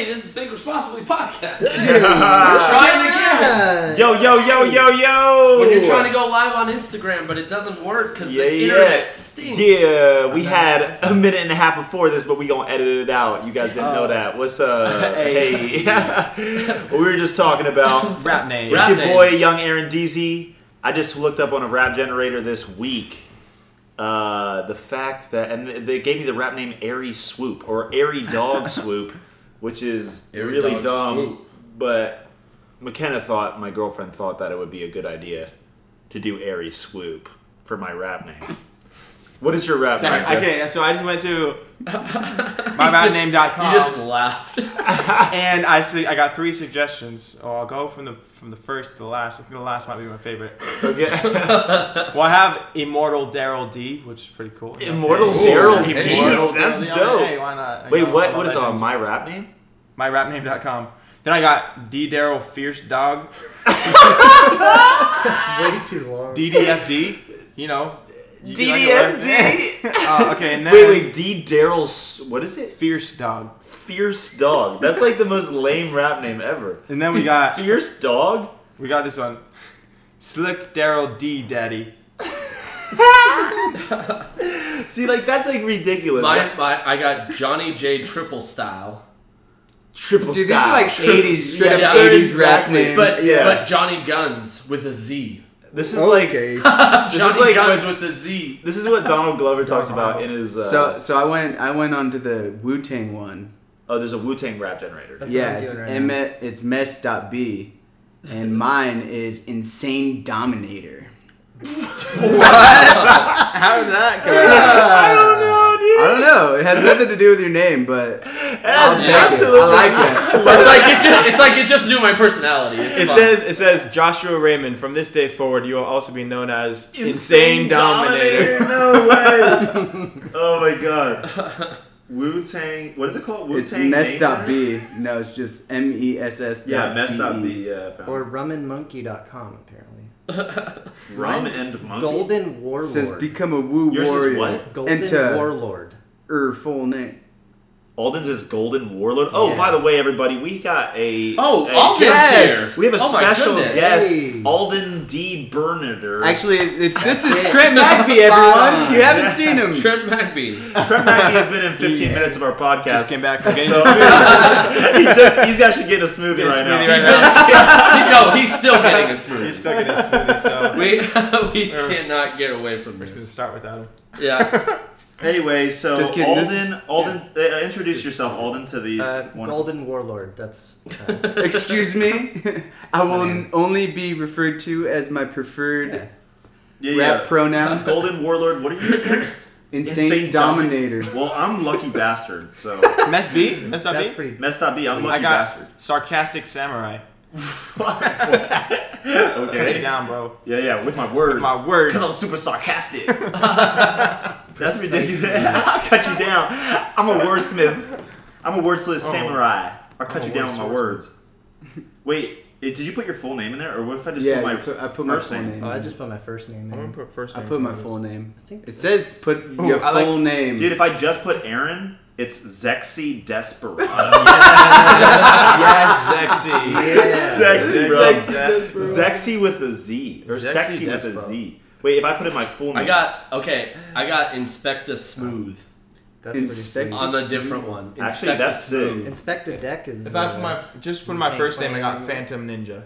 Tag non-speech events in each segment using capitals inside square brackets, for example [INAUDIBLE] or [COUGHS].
hey, this is Think Responsibly podcast. We're trying again. Yo, yo, yo, yo, yo! When you're trying to go live on Instagram, but it doesn't work because Yeah, the yeah. internet stinks. Yeah, we had a minute and a half before this, but we gonna edit it out. You guys didn't know that. What's uh? [LAUGHS] hey, [LAUGHS] we were just talking about. [LAUGHS] Rap name. It's Rap your boy. Young Aaron Deasy. I just looked up on a rap generator this week. Uh, the fact that and they gave me the rap name Airy Swoop or Airy Dog Swoop, which is really dumb. Swoop. But McKenna thought my girlfriend thought that it would be a good idea to do Airy Swoop for my rap name. What is your rap Sorry, name? Okay, so I just went to [LAUGHS] You just- myradname.com You just laughed. [LAUGHS] [LAUGHS] and I see I got three suggestions. Oh, I'll go from the from the first to the last. I think the last might be my favorite. Okay. Well, I have Immortal Daryl D, which is pretty cool. Immortal Ooh, Daryl okay. D. Immortal That's Daryl D. dope. Hey, why not? I Wait, got what? my What is uh, on legend. my rap name? Myradname.com. Then I got D Daryl Fierce Dog. That's way too long. DDFD. You know. You can- I can learn- DDFD. Uh, okay, and then wait, wait. D. Daryl's. What is it? Fierce Dog. Fierce dog. That's like the most lame rap name ever. And then we got [LAUGHS] Fierce dog. we got this one. Slick Daryl D Daddy. [LAUGHS] See, like that's like ridiculous. my, That- my, I got Johnny J Triple Style. triple Style. Dude, these style. are like 80s, straight Yeah, up yeah, 80s exactly. rap names. But Yeah. but Johnny Guns with a Z. This is like okay. [LAUGHS] this Johnny is like Guns what, with a Z. this is what Donald Glover talks about in his. Uh, so so I went I went on to the Wu Tang one. oh, there's a Wu Tang rap generator. That's yeah, what I'm it's doing right M- now. it's mess.be, and [LAUGHS] mine is Insane Dominator. [LAUGHS] What? How did that go? I don't know, dude. I don't know. It has nothing to do with your name, but I'll take absolutely- it. I like it. It's like it just, it's like it just knew my personality. It's It fine. says it says Joshua Raymond. From this day forward, you will also be known as Insane, Dominator. No way. [LAUGHS] oh my god. Wu Tang. What is it called? Wu It's Tang. mess.be. No, it's just M E S S. Yeah, mess.be. Yeah. found Or it. rumandmonkey.com, apparently. Rum and monkey. Golden Warlord. Says become a woo Yours is warrior. what? Golden Enter Warlord. Er full name. Alden's is Golden Warlord. Oh, Yeah. by the way, everybody, we got a. Oh, a- Alden's yes! here. We have a Oh special guest, Hey. Alden D. Bernader. Actually, it's [LAUGHS] this is. Trent Magby, everyone. You [LAUGHS] haven't seen him. Trent McBee. Trent Mackey has been in [LAUGHS] 15 Yeah. minutes of our podcast. Just came back from getting So- a smoothie. he just, he's actually getting a smoothie Getting a right smoothie now. right now. no, he's still getting a smooth. He's stuck in his smoothie, so we we cannot get away from we're just gonna this. start without him. Yeah. Anyway, so Just kidding, this Alden, is- Alden, uh, introduce yourself, Alden, to these. Uh, wonderful- Golden Warlord. That's. [LAUGHS] Uh, Excuse me. [LAUGHS] I will My name. only be referred to as my preferred yeah. yeah, rap yeah. pronoun. [LAUGHS] Golden Warlord. What are you? Insane, Dominator. Well, I'm lucky bastard. So Mess B? Mess not That's B? pretty. messed up. B. I'm I lucky got bastard. sarcastic samurai. Cut you Okay. down, bro. Yeah, yeah, with my words. my words. Because I'm super sarcastic. That's ridiculous. [LAUGHS] I'll cut you down. I'm a wordsmith. I'm a wordsmith samurai. I'll cut I'm you down with my words. Wait, eh, did you put your full name in there, or what if I just Yeah, put my put- I put my first full name? name. Oh, I just put my first name I'm gonna put first I put my full name. I think. It says put your I like- full name. Dude, if I just put Aaron, it's Zexy Desperado. [LAUGHS] Yes, sexy. Yeah. Sexy, bro. Sexy Desperado. Zexy with a Z, or Zexy sexy with a Desperado. Z. Wait, if I put in my full name, I got okay. I got Inspector Smooth That's pretty Inspect- on a different one. Actually, Inspector that's Smooth. Inspector Deck is. If I uh, put my just put my Tank first name, I got Clan. Phantom Ninja.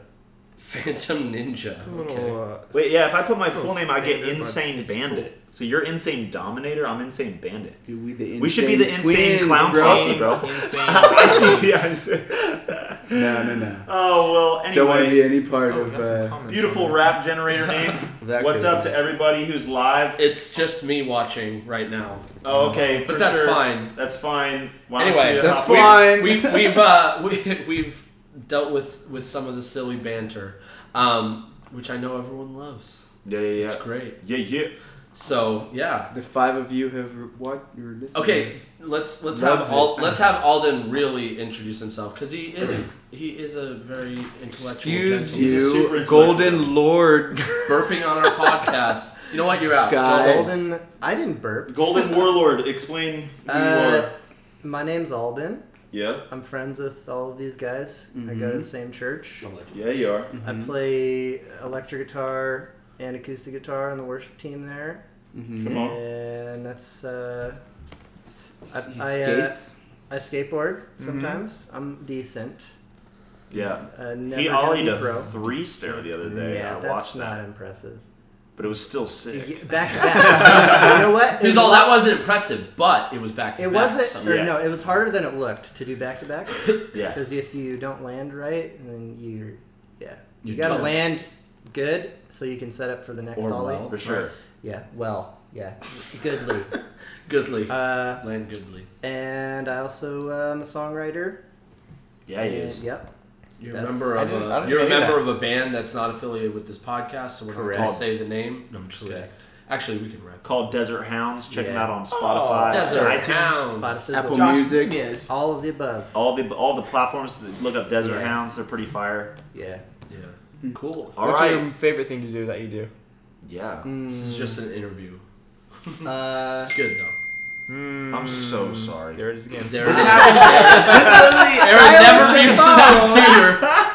Phantom Ninja. It's a Okay. Uh, Wait, yeah, if I put my it's a full little name, I get standard, but Insane it's Bandit. So you're Insane Dominator, I'm Insane Bandit. Dude, we, the We should be the insane insane twins, clown bro. posse, bro. Insane. [LAUGHS] I see, yeah, I see. No, no, no. Oh well. Anyway, Don't want to be any part Oh, of. Uh, beautiful rap generator name. [LAUGHS] What's up to everybody who's live? It's just me watching right now. Oh, okay, But that's sure. fine. That's fine. Why don't Anyway, you That's hop- fine. We, we've uh, [LAUGHS] we, we've dealt with with some of the silly banter, um, which I know everyone loves. Yeah, yeah, yeah. It's great. Yeah, yeah. So yeah. The five of you have re- what? you're listening. Okay, let's let's Loves have Al- let's have Alden really introduce himself because he is [CLEARS THROAT] he is a very intellectual. Excuse gentleman. He's a super you, intellectual. Golden Lord. [LAUGHS] burping on our podcast. You know what? You're out. Guy. Golden. I didn't burp. Golden Warlord, explain who you Uh, are. my name's Alden. Yeah. I'm friends with all of these guys. I go to the same church. Yeah, you are. I Mhm. play electric guitar and acoustic guitar on the worship team there, Mhm. Come on. and that's uh, S- I- he I, uh, skates. I skateboard sometimes. I'm decent. Yeah. Uh, never He ollied a pro. three stair the other day. yeah, I that's watched not that, impressive. but it was still sick. Yeah, Back [LAUGHS] to back. you know what? Here's It all that wasn't impressive, but it was back to It back, It wasn't, or Yeah. no, it was harder than it looked to do back to back. [LAUGHS] Yeah. Because if you don't land right, then you, yeah, you, You gotta don't. land good so you can set up for the next Or ollie. well. For sure. Yeah, well, yeah, goodly. [LAUGHS] Goodly. uh, Land Goodly. and I also uh, am a songwriter. Yeah, he and, is. Yep. You're a That's- member I of didn't- I a didn't you're a think member that. of a band that's not affiliated with this podcast, so we're not going Correct. to say the name. No, I'm just kidding. Correct. Actually, we can rap. Called Desert Hounds. Check them Yeah. out on Spotify, Desert iTunes, Hounds. Spot. Apple Josh Music. Yes. All of the above. all the all the platforms. Look up Desert Yeah. Hounds. They're pretty fire. Yeah. Yeah. Cool. All What's right. your favorite thing to do that you do? Yeah. This is just an interview. [LAUGHS] Uh, It's good though. Hmm. I'm so sorry. There it is again. There it is. Aaron never mutes his computer.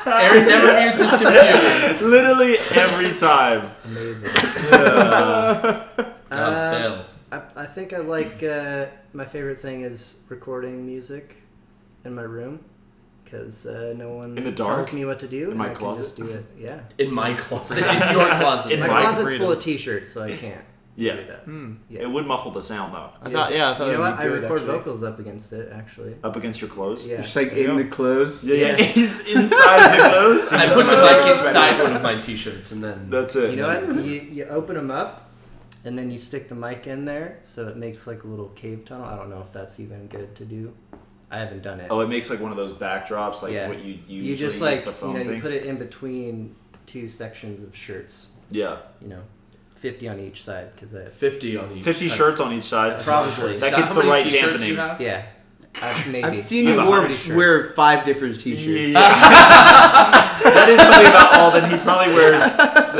Aaron never mutes his computer. Literally every time. amazing. Uh, Um, fail. I, I think I like uh, my favorite thing is recording music in my room because uh, no one In the dark? tells me what to do In and my I closet? can just do it. Yeah, [LAUGHS] In my closet. [LAUGHS] In your closet. In my my closet's freedom. full of T-shirts, so I can't yeah. do that. Hmm. Yeah. It would muffle the sound though. I thought, yeah, I thought you know that'd what? be I good, record actually. vocals up against it actually. Up against your clothes. Yeah. Just like in the clothes. Yeah, yeah. Yeah. He's inside the clothes. [LAUGHS] I put the mic inside one of my t-shirts and then That's it. You know what? You you open them up, and then you stick the mic in there, so it makes like a little cave tunnel. I don't know if that's even good to do. I haven't done it. Oh, it makes like one of those backdrops, like Yeah. what you usually you just use like the you phone know you put it in between two sections of shirts. yeah, You know, fifty on each side because I 50 on each. fifty side. shirts on each side. Probably. That gets the right dampening. Yeah. I've, uh, [LAUGHS] maybe. I've seen You you wear, wear five different T-shirts. Yeah. [LAUGHS] [LAUGHS] that is something about Alden. He probably wears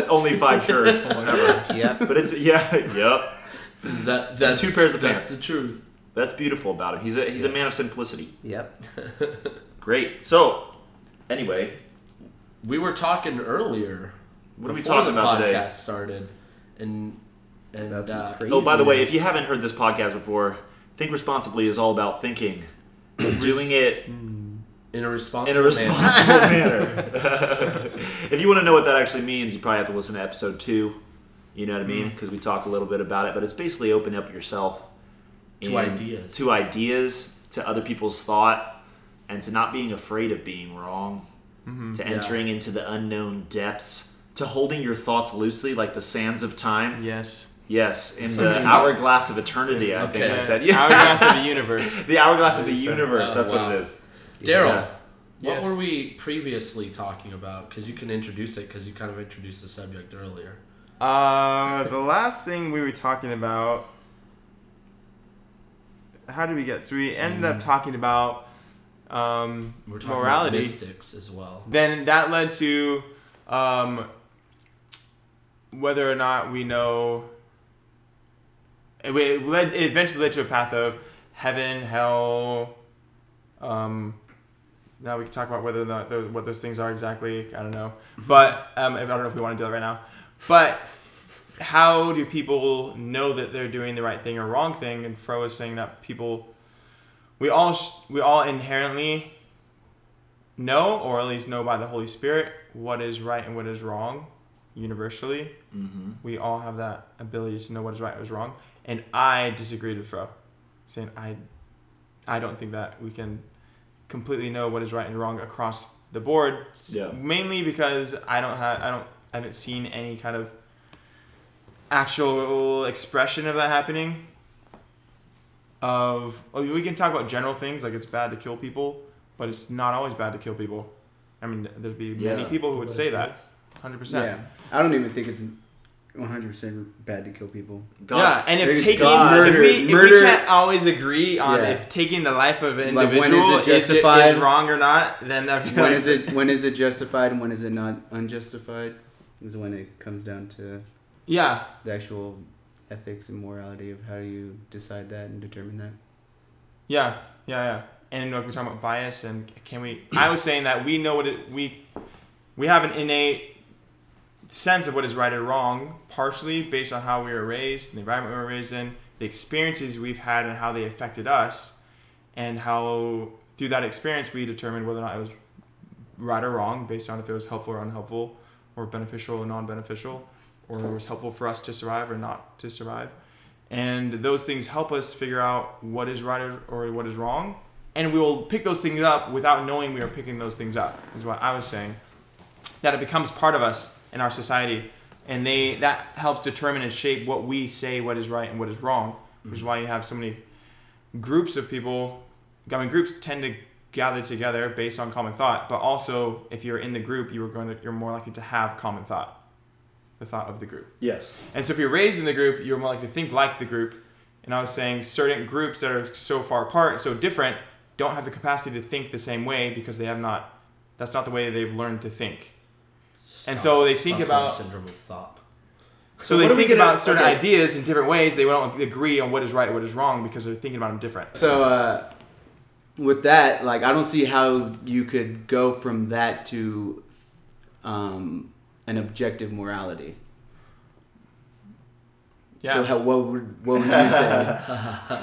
only five shirts. Whatever. Yep. But it's yeah, yep. That, that's two pairs of that's pants. the truth. That's beautiful about him. He's a he's a man of simplicity. Yep. [LAUGHS] Great. So, anyway, We were talking earlier. what are we talking the about podcast today? started, and and That's uh, crazy. Oh, by the way, if you haven't heard this podcast before, Think Responsibly is all about thinking, [COUGHS] doing it in a responsible, in a manner. responsible [LAUGHS] manner. [LAUGHS] if you want to know what that actually means, you probably have to listen to episode two. You know what I Mm. mean? Because we talk a little bit about it, but it's basically open up yourself To ideas. to ideas, to other people's thought, and to not being afraid of being wrong, Mm-hmm. to Yeah. entering into the unknown depths, to holding your thoughts loosely like the sands of time. Yes. Yes, in the hourglass of eternity. I think I said. [LAUGHS] Hourglass of the [LAUGHS] universe. the hourglass of the universe. Oh, that's wow. what it is. Daryl, Yeah. what Yes. were we previously talking about? Because you can introduce it because you kind of introduced the subject earlier. Uh, the last thing we were talking about. How did we get? So we ended up talking about um, We We're talking morality. about mystics as well. Then that led to um, whether or not we know. It, it led. It eventually led to a path of heaven, hell. Um, now we can talk about whether or not those, what those things are exactly. I don't know, but um, I don't know if we want to do that right now. But how do people know that they're doing the right thing or wrong thing? And Fro is saying that people, we all we all inherently know, or at least know by the Holy Spirit, what is right and what is wrong, universally. Mm-hmm. We all have that ability to know what is right and what is wrong. And I disagreed with Fro, saying I, I don't think that we can completely know what is right and wrong across the board. Yeah. Mainly because I don't have, I don't, I haven't seen any kind of actual expression of that happening. Of oh, we can talk about general things like it's bad to kill people, but it's not always bad to kill people. I mean, there'd be many people who would say that, hundred percent. Yeah, I don't even think it's 100 percent bad to kill people. God, yeah, and if It's taking God. if, Murder- we, if we can't always agree on Yeah. if taking the life of an Like, when is individual it is, justified? is wrong or not, then I feel When like is [LAUGHS] it when is it justified and when is it not unjustified? Is when it comes down to yeah, the actual ethics and morality of how do you decide that and determine that. yeah, yeah, yeah. and we're talking about bias and can we? I was saying that we know what it we we have an innate sense of what is right or wrong, partially based on how we were raised, the environment we were raised in, the experiences we've had, and how they affected us, and how through that experience we determined whether or not it was right or wrong based on if it was helpful or unhelpful, or beneficial or non-beneficial, or was helpful for us to survive or not to survive. And those things help us figure out what is right or, or what is wrong. And we will pick those things up without knowing we are picking those things up, is what I was saying. That it becomes part of us in our society. And they that helps determine and shape what we say what is right and what is wrong. Which is why you have so many groups of people I mean groups tend to gather together based on common thought, but also if you're in the group you are going to you're more likely to have common thought. The thought of the group. Yes. And so if you're raised in the group, you're more likely to think like the group. And I was saying certain groups that are so far apart, so different, don't have the capacity to think the same way because they have not that's not the way they've learned to think. And so they think about- syndrome of thought. So, So they what are we think about certain okay. ideas in different ways. They don't agree on what is right and what is wrong because they're thinking about them different. So uh, with that, like I don't see how you could go from that to um, an objective morality. Yeah. So how, what would what would you say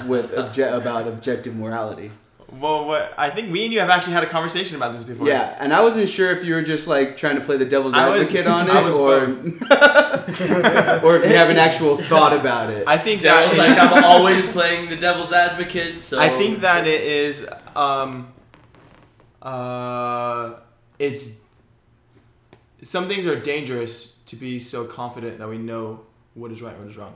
[LAUGHS] with obje- about objective morality? well, what I think me and you have actually had a conversation about this before. Yeah, and I wasn't sure if you were just like trying to play the devil's I was- advocate [LAUGHS] on it, or [LAUGHS] or if you have an actual thought about it. I think that Devil's like I'm always playing the devil's advocate. So I think that it is. Um, uh, it's some things are dangerous to be so confident that we know what is right and what is wrong,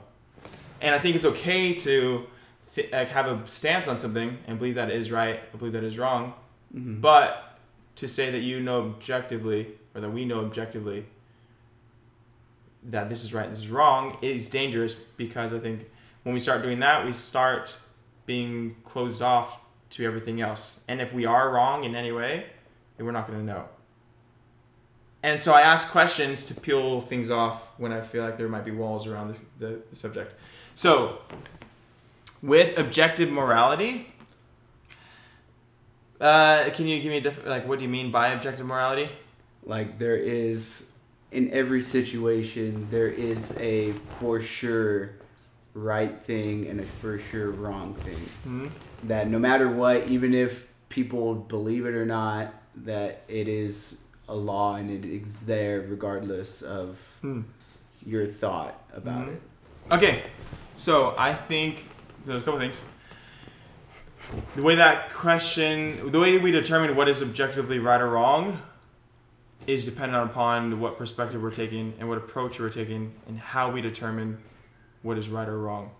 and I think it's okay to th- like have a stance on something and believe that it is right, or believe that it is wrong, Mhm. but to say that you know objectively or that we know objectively that this is right, and this is wrong is dangerous because I think when we start doing that, we start being closed off to everything else. And if we are wrong in any way, we're not going to know. And so I ask questions to peel things off when I feel like there might be walls around the, the, the subject. So, with objective morality, uh, can you give me a diff- like what do you mean by objective morality? like there is in every situation there is a for sure right thing and a for sure wrong thing Hmm? that no matter what even if people believe it or not that it is a law and it is there regardless of Hmm. your thought about Mhm. it Okay, so I think there's a couple things. The way that question, the way we determine what is objectively right or wrong, is dependent upon what perspective we're taking and what approach we're taking and how we determine what is right or wrong.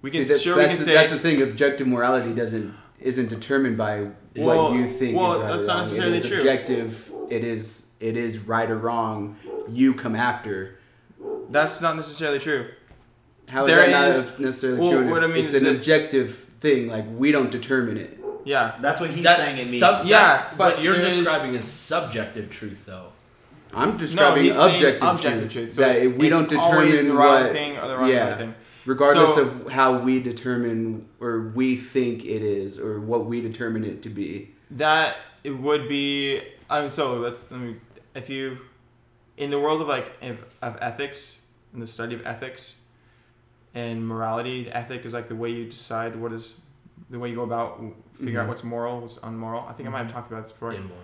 We can See, that- sure we that's can the, say that's the thing objective morality doesn't isn't determined by what you think well, is right that's or not wrong necessarily it is true. objective it is it is right or wrong you come after that's not necessarily true. How is There that is- not necessarily well, true? what I mean it's is an that- objective thing. Like we don't determine it. Yeah, That's what he's that saying it means. sub- Yeah, but but you're there's- describing as subjective truth, though. I'm describing he's saying objective, objective truth. truth. So that we it's don't always determine the right what, thing or the wrong yeah. thing. regardless So- of how we determine or we think it is or what we determine it to be. that it would be I mean, so let's let me if you in the world of like of, of ethics in the study of ethics and morality ethic is like the way you decide what is the way you go about figure out Mhm. what's moral what's unmoral i think i might have talked about this before Immoral.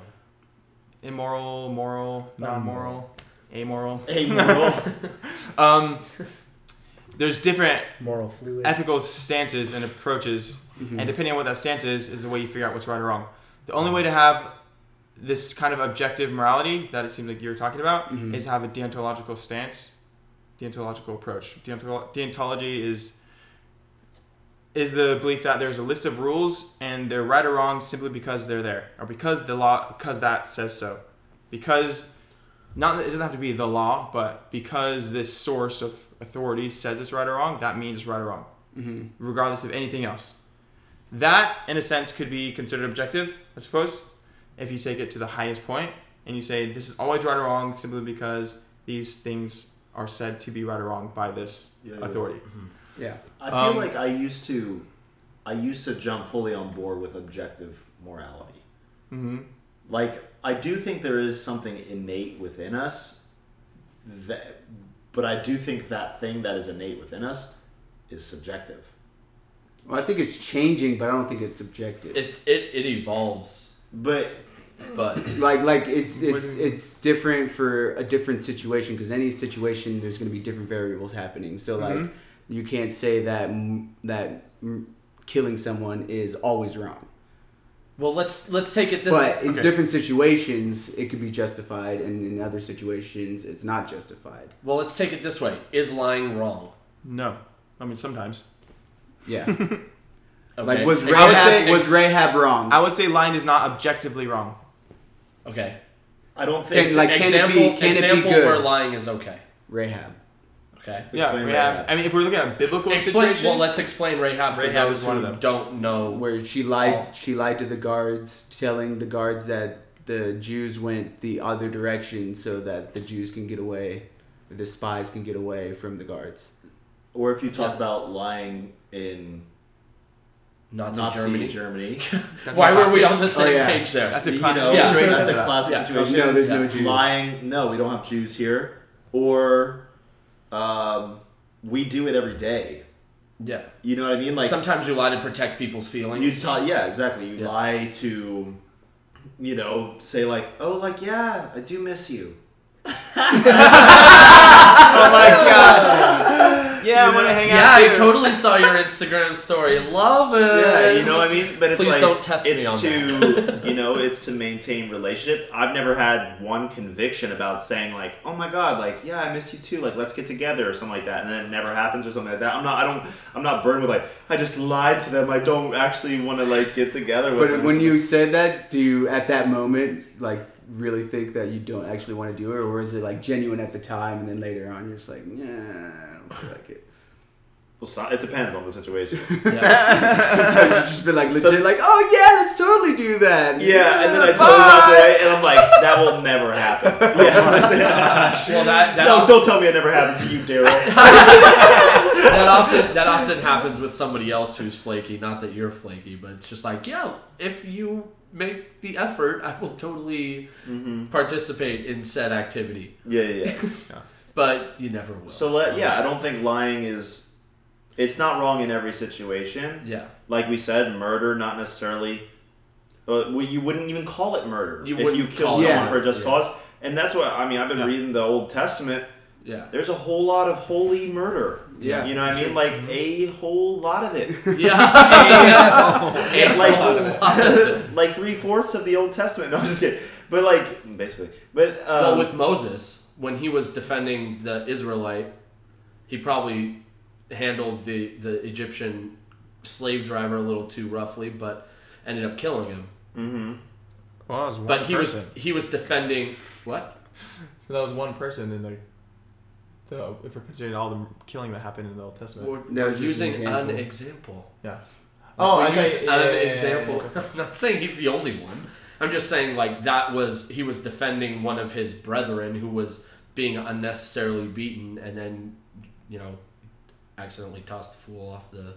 immoral moral non-moral amoral Amoral. [LAUGHS] um there's different Moral fluid. ethical stances and approaches Mhm. and depending on what that stance is is the way you figure out what's right or wrong the only way to have this kind of objective morality that it seems like you're talking about Mhm. is to have a deontological stance deontological approach Deontolo- deontology is is the belief that there's a list of rules and they're right or wrong simply because they're there or because the law because that says so because not it doesn't have to be the law but because this source of authority says it's right or wrong that means it's right or wrong Mhm. regardless of anything else. That, in a sense, could be considered objective, I suppose, if you take it to the highest point and you say this is always right or wrong simply because these things are said to be right or wrong by this Yeah, yeah. authority. Yeah. I feel Um, like I used to, I used to jump fully on board with objective morality. Mm-hmm. Like I do think there is something innate within us that but I do think that thing that is innate within us is subjective. Well, I think it's changing, but I don't think it's subjective. It it, it evolves, But but [CLEARS THROAT] like like it's it's Wouldn't- it's different for a different situation because any situation there's going to be different variables happening. So like Mhm. you can't say that that killing someone is always wrong. well let's let's take it this way. But in Okay. different situations it could be justified, and in other situations it's not justified. well let's take it this way. Is lying wrong? No, I mean sometimes. Yeah. [LAUGHS] Okay. Like was I Rahab say- was Rahab wrong? I would say lying is not objectively wrong. Okay. I don't think Can, like, can it example be- can it be example good? where lying is okay. Rahab. Okay. yeah, Explain Rahab. Rahab. I mean, if we're looking at biblical Explain. situations, Well, let's explain Rahab for Rahab those is one who of them. don't know. where she lied Oh. she lied to the guards telling the guards that the Jews went the other direction so that the Jews can get away or the spies can get away from the guards. or if you talk Yeah. about lying in Nazi, Nazi Germany. Germany, [LAUGHS] Why were we on the same yeah. page there? That's a you classic know, Yeah. situation. that's a classic Yeah. situation. no, there's Yeah. no Jews. lying no we don't have jews here or um, we do it every day yeah. you know what i mean like Sometimes you lie to protect people's feelings. you tell yeah exactly you Yeah. lie to you know say like oh like yeah i do miss you [LAUGHS] Oh my gosh! Yeah, I'm gonna hang yeah, out. Yeah, I totally saw your Instagram story. Love it. yeah you know what i mean but it's Please like don't test me it's on to [LAUGHS] you know it's to maintain relationship i've never had one conviction about saying like oh my god like yeah i miss you too like let's get together or something like that and then it never happens or something like that i'm not i don't i'm not burdened with like i just lied to them i don't actually want to like get together with But them when something. you said that, do you at that moment like really think that you don't actually want to do it, or is it like genuine at the time and then later on you're just like, yeah, I like it. Well, so- it depends on the situation Yeah. [LAUGHS] Sometimes you just be like legit, So- like, oh yeah, let's totally do that. Yeah, and then I totally walk bye." away, and I'm like, that will never happen. [LAUGHS] Yeah. well, that that, no, al- don't tell me it never happens to you, Daryl. [LAUGHS] that often that often happens with somebody else who's flaky. Not that you're flaky, but it's just like, yeah, if you make the effort, I will totally hmm participate in said activity. Yeah, yeah, yeah. But you never will. So let, yeah, I don't think lying is. It's not wrong in every situation. Yeah. Like we said, murder not necessarily. Uh, well, you wouldn't even call it murder You if you killed someone murder. for a just Yeah. cause. And that's what I mean. I've been Yeah. reading the Old Testament. Yeah. There's a whole lot of holy murder. Yeah, you know what I mean? Like a whole lot of it. [LAUGHS] Yeah. [LAUGHS] And, like, well, [LAUGHS] like three fourths of the Old Testament. No, I'm just kidding. But like basically, but um, with Moses, when he was defending the Israelite, he probably handled the the Egyptian slave driver a little too roughly, but ended up killing him. hmm Well, that was one But he person. was he was defending what? [LAUGHS] So that was one person in the. the if we're considering all the killing that happened in the Old Testament. We're, That we're was an using an example. example. yeah. Oh, I I thought- use yeah, an yeah, yeah, yeah, example. yeah. [LAUGHS] I'm not saying he's the only one. I'm just saying like that was he was defending one of his brethren who was being unnecessarily beaten, and then you know accidentally tossed the fool off the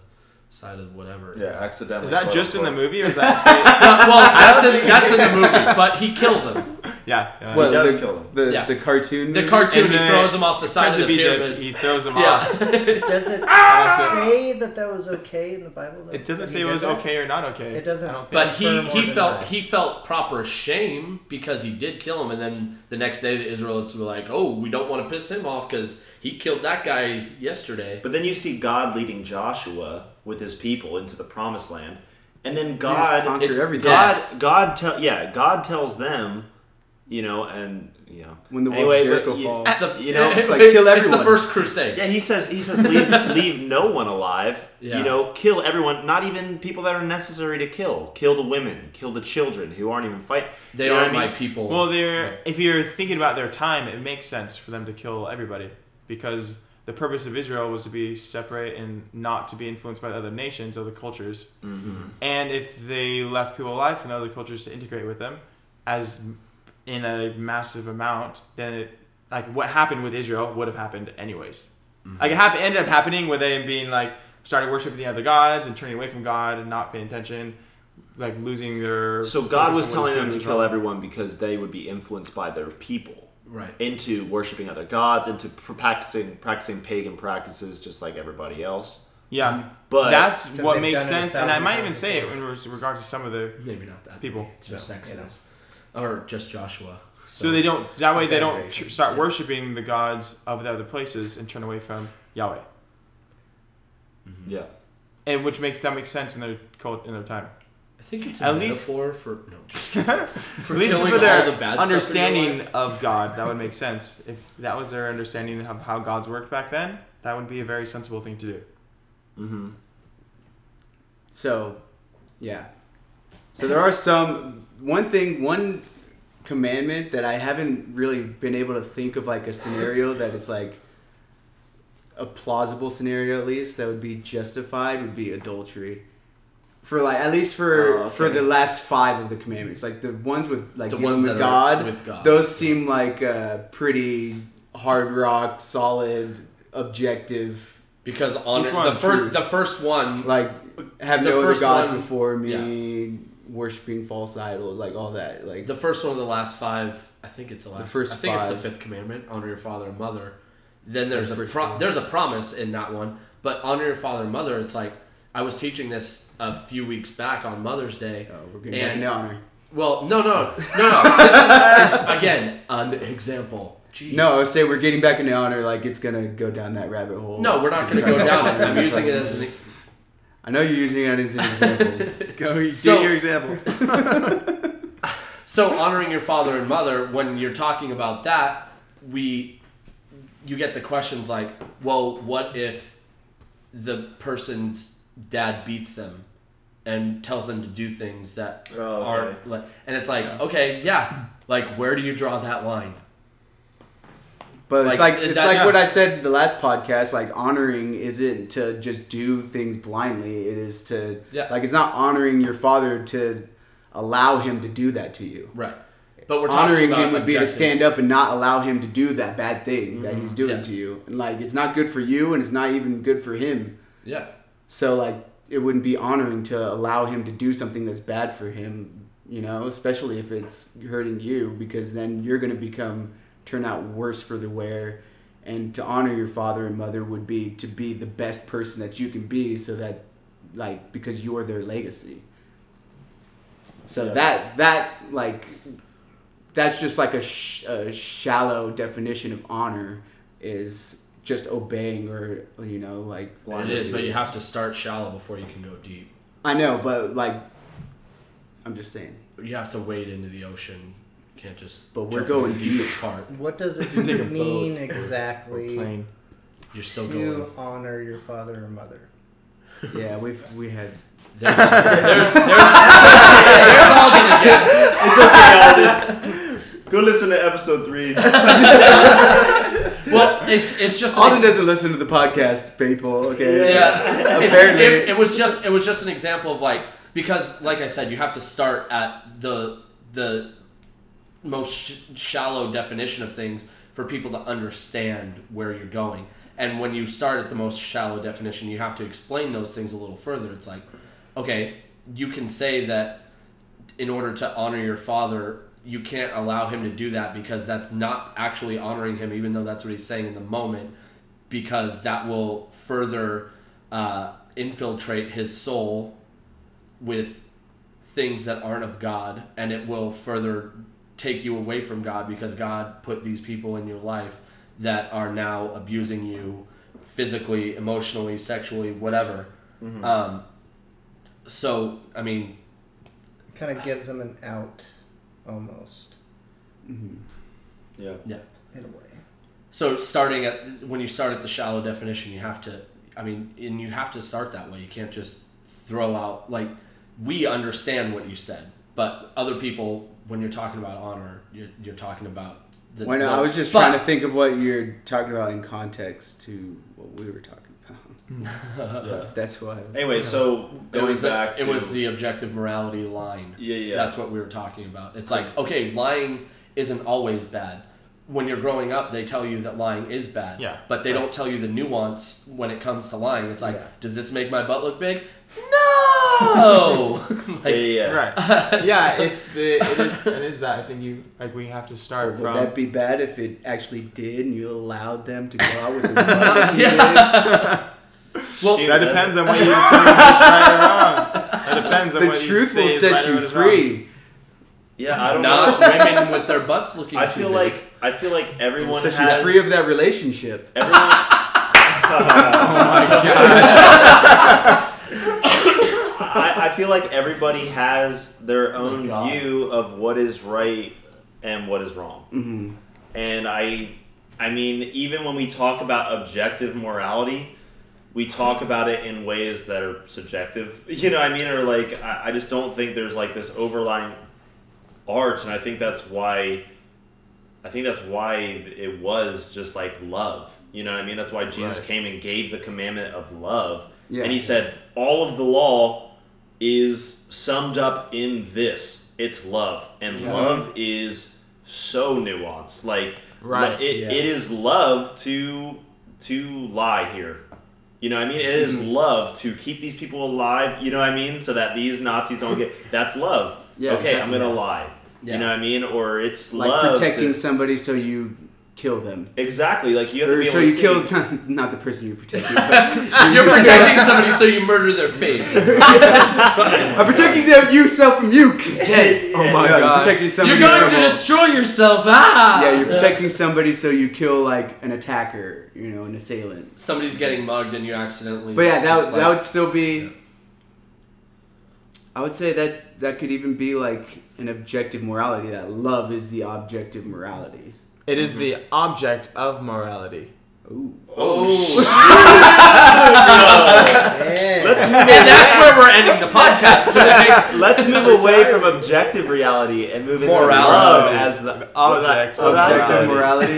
side of whatever. Yeah, accidentally. Is that just in the movie, or is [LAUGHS] that? State? [LAUGHS] well, well, that's in, [LAUGHS] that's in the movie, but he kills him. yeah. yeah. Well, he does the, kill him. The, Yeah. the cartoon. The cartoon, he throws him off the side Prince of of the Egypt, pyramid. he throws him off. Yeah. Does it Ah! say that that was okay in the Bible? That, It doesn't say it was that? okay or not okay. It doesn't- I don't. But he, he felt deny. he felt proper shame because he did kill him, and then the next day the Israelites were like, "Oh, we don't want to piss him off because he killed that guy yesterday." But then you see God leading Joshua with his people into the promised land, and then God, it's everything. God, death. God tell yeah, God tells them, you know, and you know, when the walls Anyway, of Jericho but falls. It's the, [LAUGHS] You know, it's like, kill everyone. It's the first crusade. yeah, he says he says leave [LAUGHS] leave no one alive. Yeah. You know, kill everyone, not even people that are necessary to kill. Kill the women, kill the children who aren't even fight. They You know are what I my people. Well, they're if you're thinking about their time, it makes sense for them to kill everybody because the purpose of Israel was to be separate and not to be influenced by other nations, other cultures. Mhm. And if they left people alive from other cultures to integrate with them, as in a massive amount, then it like what happened with Israel would have happened anyways. Like it happened, ended up happening with them being like started worshiping the other gods and turning away from God and not paying attention, like losing their. So God was telling them to kill everyone because they would be influenced by their people Right. into worshiping other gods, into practicing practicing pagan practices just like everybody else. Yeah, But that's what makes done it a sense, and I might even say it in regards to some of the Maybe not that. people. It's just Yeah. Exodus. Or just Joshua. So they don't. That way, they don't tr- start worshiping the gods of the other places and turn away from Yahweh, Mhm. yeah. and which makes that makes sense in their cult in their time. I think it's a At least- metaphor for no. [LAUGHS] for At least for their all the bad understanding Stuff in your life. of God, that would make sense. If that was their understanding of how gods worked back then, that would be a very sensible thing to do. Mm-hmm. So, yeah. So there are some one thing one commandment that I haven't really been able to think of like a scenario that it's like a plausible scenario at least that would be justified would be adultery. For like at least for Oh, okay. for the last five of the commandments, like the ones with like the dealing ones with God, with God. those seem like uh, pretty hard rock, solid, objective. because on the one? first the first one Like have The no other first gods one- before me, worshiping false idols, like all that. Like the first one of the last five I think it's the last first I think it's the fifth commandment honor your father and mother then there's The a pro- there's a promise in that one but honor your father and mother it's like I was teaching this a few weeks back on Mother's Day oh, we're getting back And- into honor. well no no no no this is, it's, again an example Jeez. No, say we're getting back into honor. Like it's gonna go down that rabbit hole. no we're not going to go down it I'm using it as an I know you're using it as an example. [LAUGHS] Go, get So- your example. So honoring your father and mother, when you're talking about that, we you get the questions like, well, what if the person's dad beats them and tells them to do things that Oh, okay. are like and it's like, okay, yeah. Like where do you draw that line? But it's Like, like it's that- like yeah. what I said the last podcast. Like honoring isn't to just do things blindly. It is to Yeah. like it's not honoring your father to allow him to do that to you. Right. But we're talking honoring him would be to stand up and not allow him to do that bad thing that he's mm-hmm. doing Yeah. to you. And like it's not good for you and it's not even good for him. Yeah. So like it wouldn't be honoring to allow him to do something that's bad for him, you know, especially if it's hurting you because then you're going to become turn out worse for the wear. And to honor your father and mother would be to be the best person that you can be so that like because you're their legacy. So Yeah. that that like that's just like a, sh- a shallow definition of honor is just obeying or you know like It is, but you have to start shallow before you can go deep. I know, but like, I'm just saying. You have to wade into the ocean. You can't just But we're going in the deepest deep. part. What does it [LAUGHS] Just take a mean boat. exactly Plane. You're still going to going. honor your father or mother? [LAUGHS] Yeah, we've we had. There's, [LAUGHS] there's, there's, there's Alden again. It's okay, Alden. Go listen to episode three. Well, it's it's just an Alden doesn't listen to the podcast, people. Okay. yeah. It's- Apparently- it, it was just it was just an example of like because like I said, you have to start at the the most sh- shallow definition of things for people to understand where you're going. And when you start at the most shallow definition, you have to explain those things a little further. It's like, okay, you can say that in order to honor your father, you can't allow him to do that because that's not actually honoring him, even though that's what he's saying in the moment, because that will further uh, infiltrate his soul with things that aren't of God, and it will further take you away from God because God put these people in your life that are now abusing you physically, emotionally, sexually, whatever. Um, so, I mean, Kind of gives them an out, almost Mhm. Yeah. in a way. So starting at when you start at the shallow definition, you have to. I mean, and you have to start that way. You can't just throw out like we understand what you said, but other people, when you're talking about honor, you're you're talking about. The, Why not? the- I was just but- trying to think of what you're talking about in context to what we were talking about. [LAUGHS] yeah. That's why. Anyway, so It going was the, to it was the objective morality line. yeah yeah That's what we were talking about. It's like okay, lying isn't always bad, when you're growing up, they tell you that lying is bad. Yeah. But they don't tell you the nuance when it comes to lying. It's like, Yeah. does this make my butt look big? No. Yeah, [LAUGHS] [LAUGHS] like, yeah. Right. yeah, it's the it is it is that I think you like we have to start Would from that be bad if it actually did and you allowed them to go out with their Yeah. Well, Shoot, that that- depends on what you [LAUGHS] determine is right or wrong. That depends on The what you truth say will is set right you what is wrong. free. Yeah, I don't not know. women with their butts looking. I too feel big. like I feel like everyone Set has you free of that relationship. everyone. [LAUGHS] [LAUGHS] I, I feel like everybody has their own God. view of what is right and what is wrong. hmm And I I mean, even when we talk about objective morality, we talk about it in ways that are subjective. [LAUGHS] You know what I mean? Or like I, I just don't think there's like this overlying arch and I think that's why I think that's why it was just like love. You know what I mean? That's why Jesus Right. came and gave the commandment of love. Yeah. And he said, all of the law is summed up in this. It's love. And Yeah. love is so nuanced. Like Right, it, yeah. it is love to to lie here. You know what I mean? It is Mm-hmm. love to keep these people alive, you know what I mean? So that these Nazis don't get that's love. Yeah, okay, I'm gonna lie. Yeah. You know what I mean? Or it's Like love protecting to- somebody so you kill them. Exactly. Like you have to Or be able so you kill not, not the person you're protecting. [LAUGHS] But You're protecting somebody, so you murder their face. [LAUGHS] I'm protecting them, you self from you. [LAUGHS] Dead. Oh my No, God. You're protecting somebody. You're going from- to destroy yourself. Ah. Yeah, you're protecting somebody so you kill like an attacker, you know, an assailant. Somebody's getting mugged and you accidentally. But yeah, that just would, like- that would still be. Yeah. I would say that that could even be like an objective morality. That love is the objective morality. It is the object of morality. Ooh. Oh, shit. Let's move and that's where we're ending the podcast [LAUGHS] today. Let's move away from objective reality and move into Morality. love as the Object. what I- what I Objective said. morality,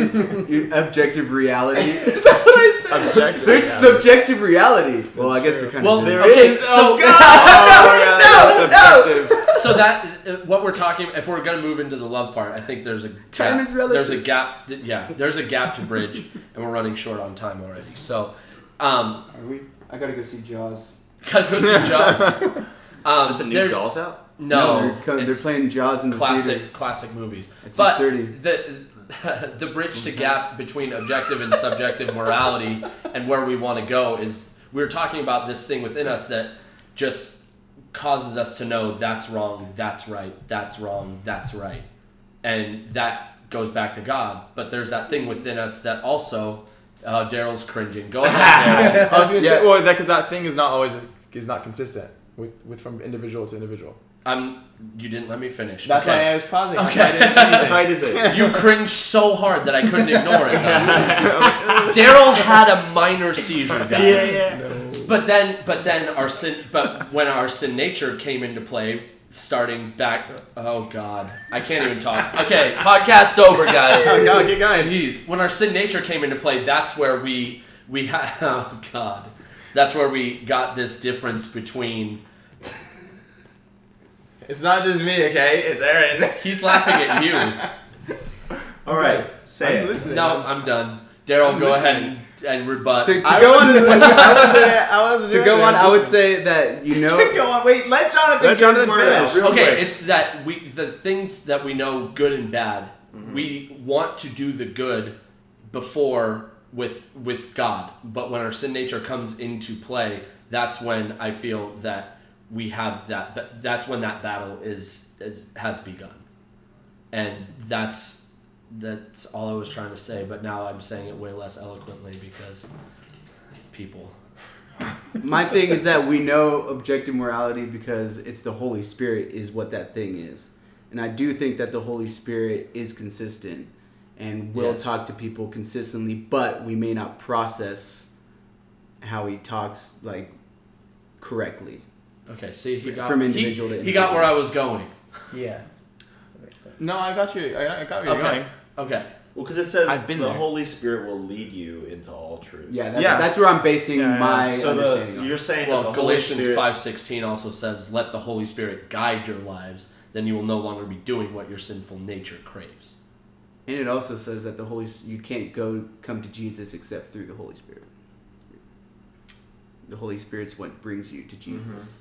[LAUGHS] you- objective reality. [LAUGHS] Objective. There's yeah. subjective reality. Well, I guess they're kind Well, of. There okay, is- so oh, God. Oh, yeah, that was subjective. so that uh, what we're talking. If we're gonna move into the love part, I think there's a Time gap, is relative. There's a gap. th- Yeah, there's a gap to bridge, and we're running short on time already. So, um, Are we? I gotta go see Jaws. [LAUGHS] gotta go see Jaws. [LAUGHS] Um, There's a new Jaws out. No, they're, co- they're it's playing Jaws in the classic theater classic movies. at But 6:30. the [LAUGHS] the bridge to gap between objective and subjective morality and where we want to go is we're talking about this thing within us that just causes us to know that's wrong, that's right, that's wrong, that's right, and that goes back to God. But there's that thing within us that also uh, Daryl's cringing. Go [LAUGHS] ahead. Daryl. I was gonna Yeah. say, well, because that thing is not always is not consistent with, with from individual to individual. I'm. You didn't let me finish. That's okay. why I was pausing. Okay. That's why I didn't say anything. That's why I did say. You cringed so hard that I couldn't ignore it. [LAUGHS] Daryl had a minor seizure, guys. yeah. But then, but then our sin. But when our sin nature came into play, starting back. Oh God, I can't even talk. Okay, podcast over, guys. Oh, God, keep going. Jeez, when our sin nature came into play, that's where we we had. [LAUGHS] Oh God, that's where we got this difference between. It's not just me, okay? It's Aaron. [LAUGHS] He's laughing at you. [LAUGHS] All right, say I'm it. listening. No, I'm done. Daryl, I'm go ahead listening. and, and rebut. To, to I go on, [LAUGHS] I wasn't. I wasn't to go on, I would say that you know. to go on. Wait, let Jonathan. Let Jonathan his finish. Real okay, quick. it's that we the things that we know good and bad. Mm-hmm. We want to do the good before with with God, but when our sin nature comes into play, that's when I feel that we have that. but That's when that battle is, is has begun, and that's that's all I was trying to say. But now I'm saying it way less eloquently because people. My thing is that we know objective morality because it's the Holy Spirit is what that thing is. And I do think that the Holy Spirit is consistent and will Yes. talk to people consistently, but we may not process how he talks like correctly. Okay, see, he got From he- individual to he got where I was going. Yeah. That makes sense. No, I got you. I, I got where you're Okay. going. Okay. Well, because it says I've been the there. Holy Spirit will lead you into all truth. Yeah, that's, Yeah. that's where I'm basing Yeah, yeah. my So understanding the on. you're saying Well, that the Holy Galatians Spirit, five sixteen also says, "Let the Holy Spirit guide your lives. Then you will no longer be doing what your sinful nature craves." And it also says that the Holy S- you can't go come to Jesus except through the Holy Spirit. The Holy Spirit's what brings you to Jesus.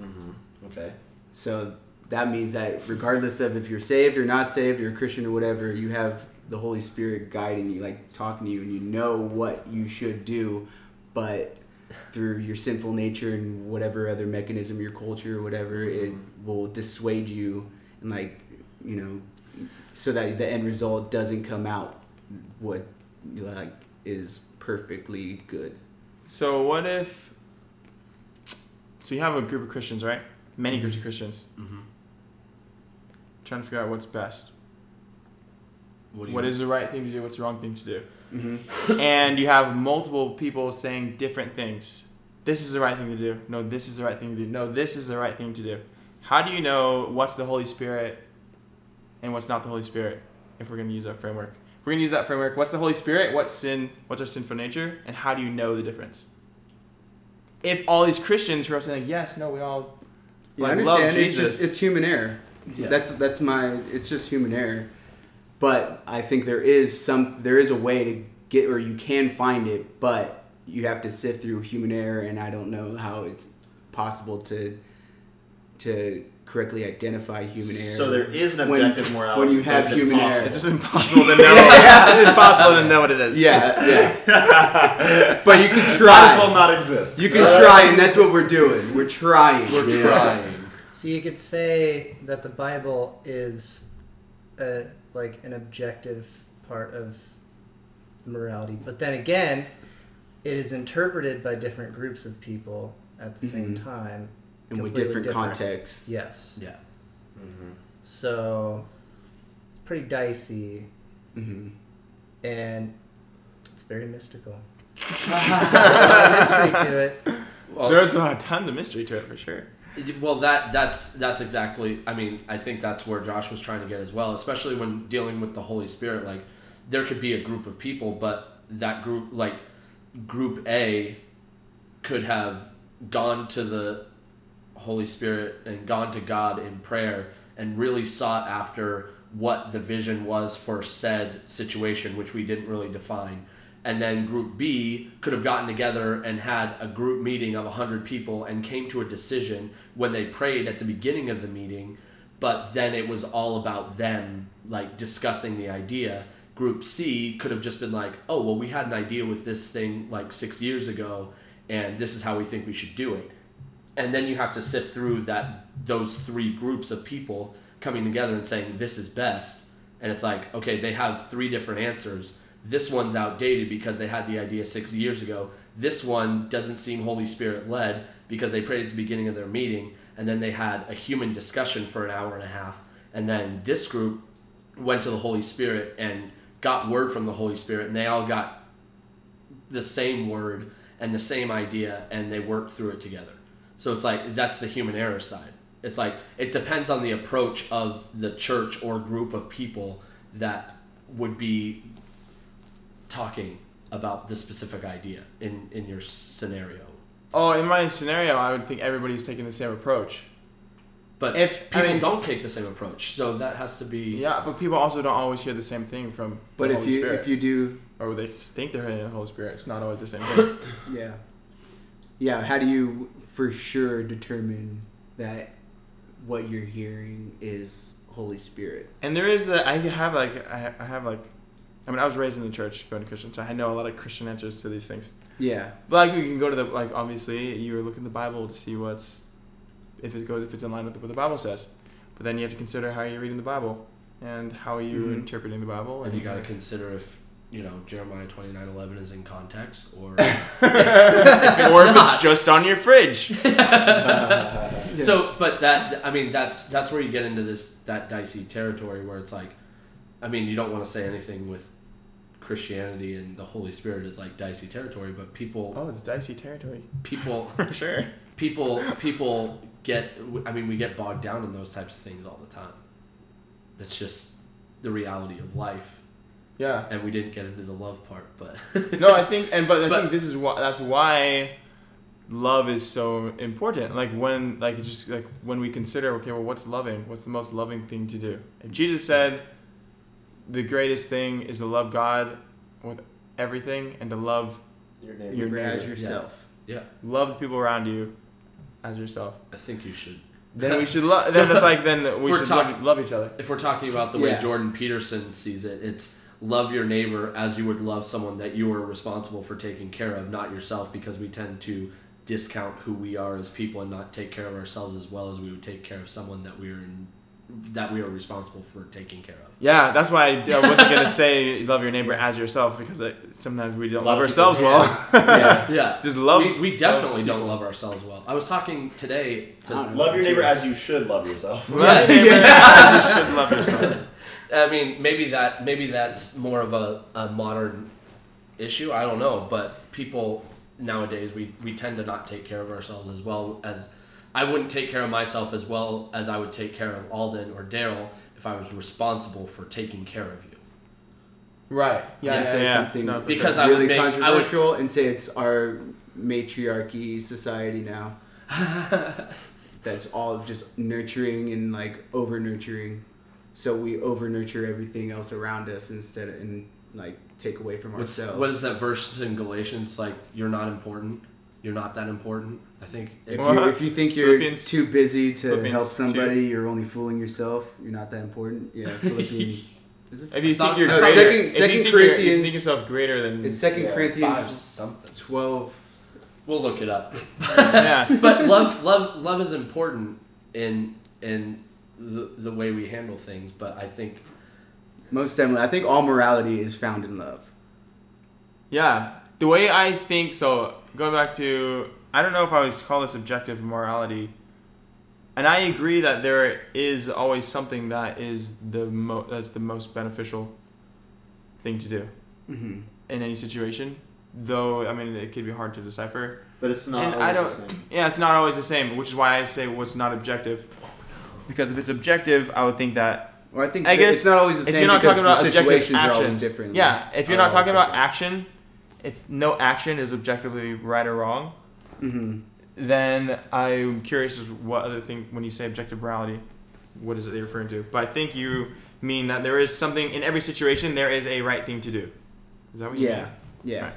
Mm-hmm. Okay. So that means that regardless of if you're saved or not saved or a Christian or whatever, you have the Holy Spirit guiding you, like talking to you, and you know what you should do, but through your sinful nature and whatever other mechanism, your culture or whatever, it will dissuade you and like you know, so that the end result doesn't come out what like is perfectly good. So what if? So you have a group of Christians, right? Many groups of Christians Mm-hmm. Trying to figure out what's best. What, What is the right thing to do? What's the wrong thing to do? Mm-hmm. and you have multiple people saying different things. This is the right thing to do. No, this is the right thing to do. No, this is the right thing to do. How do you know what's the Holy Spirit and what's not the Holy Spirit? If we're going to use that framework, if we're going to use that framework. What's the Holy Spirit? What's sin? What's our sinful nature? And how do you know the difference? If all these Christians who are saying yes, no, we all Yeah, I like, love understand. It's just it's human error. Yeah. That's that's my. It's just human error. But I think there is some. There is a way to get, or you can find it, but you have to sift through human error, and I don't know how it's possible to to correctly identify human error. So there is an When- objective morality. when you have human possible. error. it's just impossible to know. [LAUGHS] [LAUGHS] it's impossible to know what it is. Yeah, yeah. [LAUGHS] but you can try. Might try. as well not exist. You can try, and that's what we're doing. We're trying. We're Yeah. trying. So you could say that the Bible is a, like an objective part of morality, but then again, it is interpreted by different groups of people at the same Mhm. time. And with completely different, contexts. Yes. Yeah. Mhm. So it's pretty dicey hmm and it's very mystical. [LAUGHS] There's a mystery to it. Well, There's a ton of mystery to it for sure. Well, that that's that's exactly. I mean, I think that's where Josh was trying to get as well, especially when dealing with the Holy Spirit. Like, there could be a group of people, but that group, like, group A, could have gone to the Holy Spirit and gone to God in prayer and really sought after what the vision was for said situation, which we didn't really define. And then group B could have gotten together and had a group meeting of 100 people and came to a decision when they prayed at the beginning of the meeting, but then it was all about them, like discussing the idea. Group C could have just been like, oh, well, we had an idea with this thing like six years ago, and this is how we think we should do it. And then you have to sift through that those three groups of people coming together and saying this is best. And it's like okay they have three different answers this one's outdated because they had the idea six years ago. This one doesn't seem holy spirit led because they prayed at the beginning of their meeting and then they had a human discussion for an hour and a half. And then this group went to the holy spirit and got word from the holy spirit and they all got the same word and the same idea and they worked through it together. So it's like that's the human error side. It's like it depends on the approach of the church or group of people that would be talking about the specific idea in in your scenario. Oh, in my scenario, I would think everybody's taking the same approach. But If- I people mean- don't take the same approach, so that has to be Yeah, but people also don't always hear the same thing from But the if Holy you Spirit. if you do or they think they're hearing the Holy Spirit, it's not always the same thing. [COUGHS] Yeah. Yeah, how do you for sure determine that what you're hearing is Holy Spirit? and there is that I have like I I have like, I mean I was raised in the church going to Christian, so I know a lot of Christian answers to these things. Yeah. But like you can go to the like obviously you look in the Bible to see what's if it goes if it's in line with what the Bible says, but then you have to consider how you're reading the Bible and how you're Mhm. interpreting the Bible, and you got to consider if you know Jeremiah twenty nine eleven is in context or [LAUGHS] [LAUGHS] or if not. it's just on your fridge. [LAUGHS] So, but that I mean, that's that's where you get into this that dicey territory where it's like, I mean, you don't want to say anything with Christianity and the Holy Spirit is like dicey territory, but people Oh, it's dicey territory people [LAUGHS] for sure. people people get I mean, we get bogged down in those types of things all the time. That's just the reality of life, Yeah. and we didn't get into the love part, but [LAUGHS] no, I think, and but I But- think this is why that's why love is so important. Like when, like it's just like when we consider, okay, well, what's loving? What's the most loving thing to do? If Jesus said, the greatest thing is to love God with everything and to love Your neighbor. Your Remember as yourself. Yeah, love the people around you as yourself. I think you should. Then we should love. Then it's like then [LAUGHS] we should talking- love, love each other. If we're talking about the way Yeah. Jordan Peterson sees it, it's love your neighbor as you would love someone that you are responsible for taking care of, not yourself, because we tend to discount who we are as people and not take care of ourselves as well as we would take care of someone that we are in, that we are responsible for taking care of. Yeah, that's why I, I wasn't gonna say love your neighbor [LAUGHS] as yourself because it, sometimes we don't A love ourselves well. Yeah. [LAUGHS] Yeah. Just love. we, we definitely don't love ourselves well. I was talking today. Uh, To, Love your neighbor as you should love yourself. Love your [LAUGHS] neighbor as you should love yourself. I mean, maybe that maybe that's more of a, a modern issue. I don't know, but people nowadays we, we tend to not take care of ourselves as well as I wouldn't take care of myself as well as I would take care of Alden or Daryl if I was responsible for taking care of you. Right. Yeah, Yeah, say yeah. something No, Because sure. I would really make- I would- controversial and say it's our matriarchy society now. [LAUGHS] That's all just nurturing and like over nurturing. So we over nurture everything else around us instead of and like take away from What's, ourselves. what is that verse in Galatians like? You're not important. You're not that important. I think. if Well, you if you think you're Philippians- too busy to Philippians help 2. somebody, you're only fooling yourself. You're not that important. Yeah, [LAUGHS] Philippians. is it? If you I thought- think you're No, greater, second- if second you think, you're, if you think yourself greater than It's Second Yeah, Corinthians something. twelve. We'll look it up. [LAUGHS] [LAUGHS] yeah, but love love love is important in in the the way we handle things but i think Most definitely, I think all morality is found in love. yeah. The way I think so, going back to, I don't know if I would call this objective morality, and I agree that there is always something that is the mo- that's the most beneficial thing to do hmm in any situation. Though I mean, it could be hard to decipher. But it's not And always I the don't- same. Yeah, it's not always the same, which is why I say what's not objective. Because if it's objective, I would think that Well, I think I guess it's not always the same. if you're not talking about objective situations are always actions, yeah, if you're not talking always about action, if no action is objectively right or wrong, hmm then I'm curious as what other thing when you say objective morality, what is it you're referring to? But I think you mean that there is something in every situation there is a right thing to do. Is that what you Yeah, mean? yeah. Right.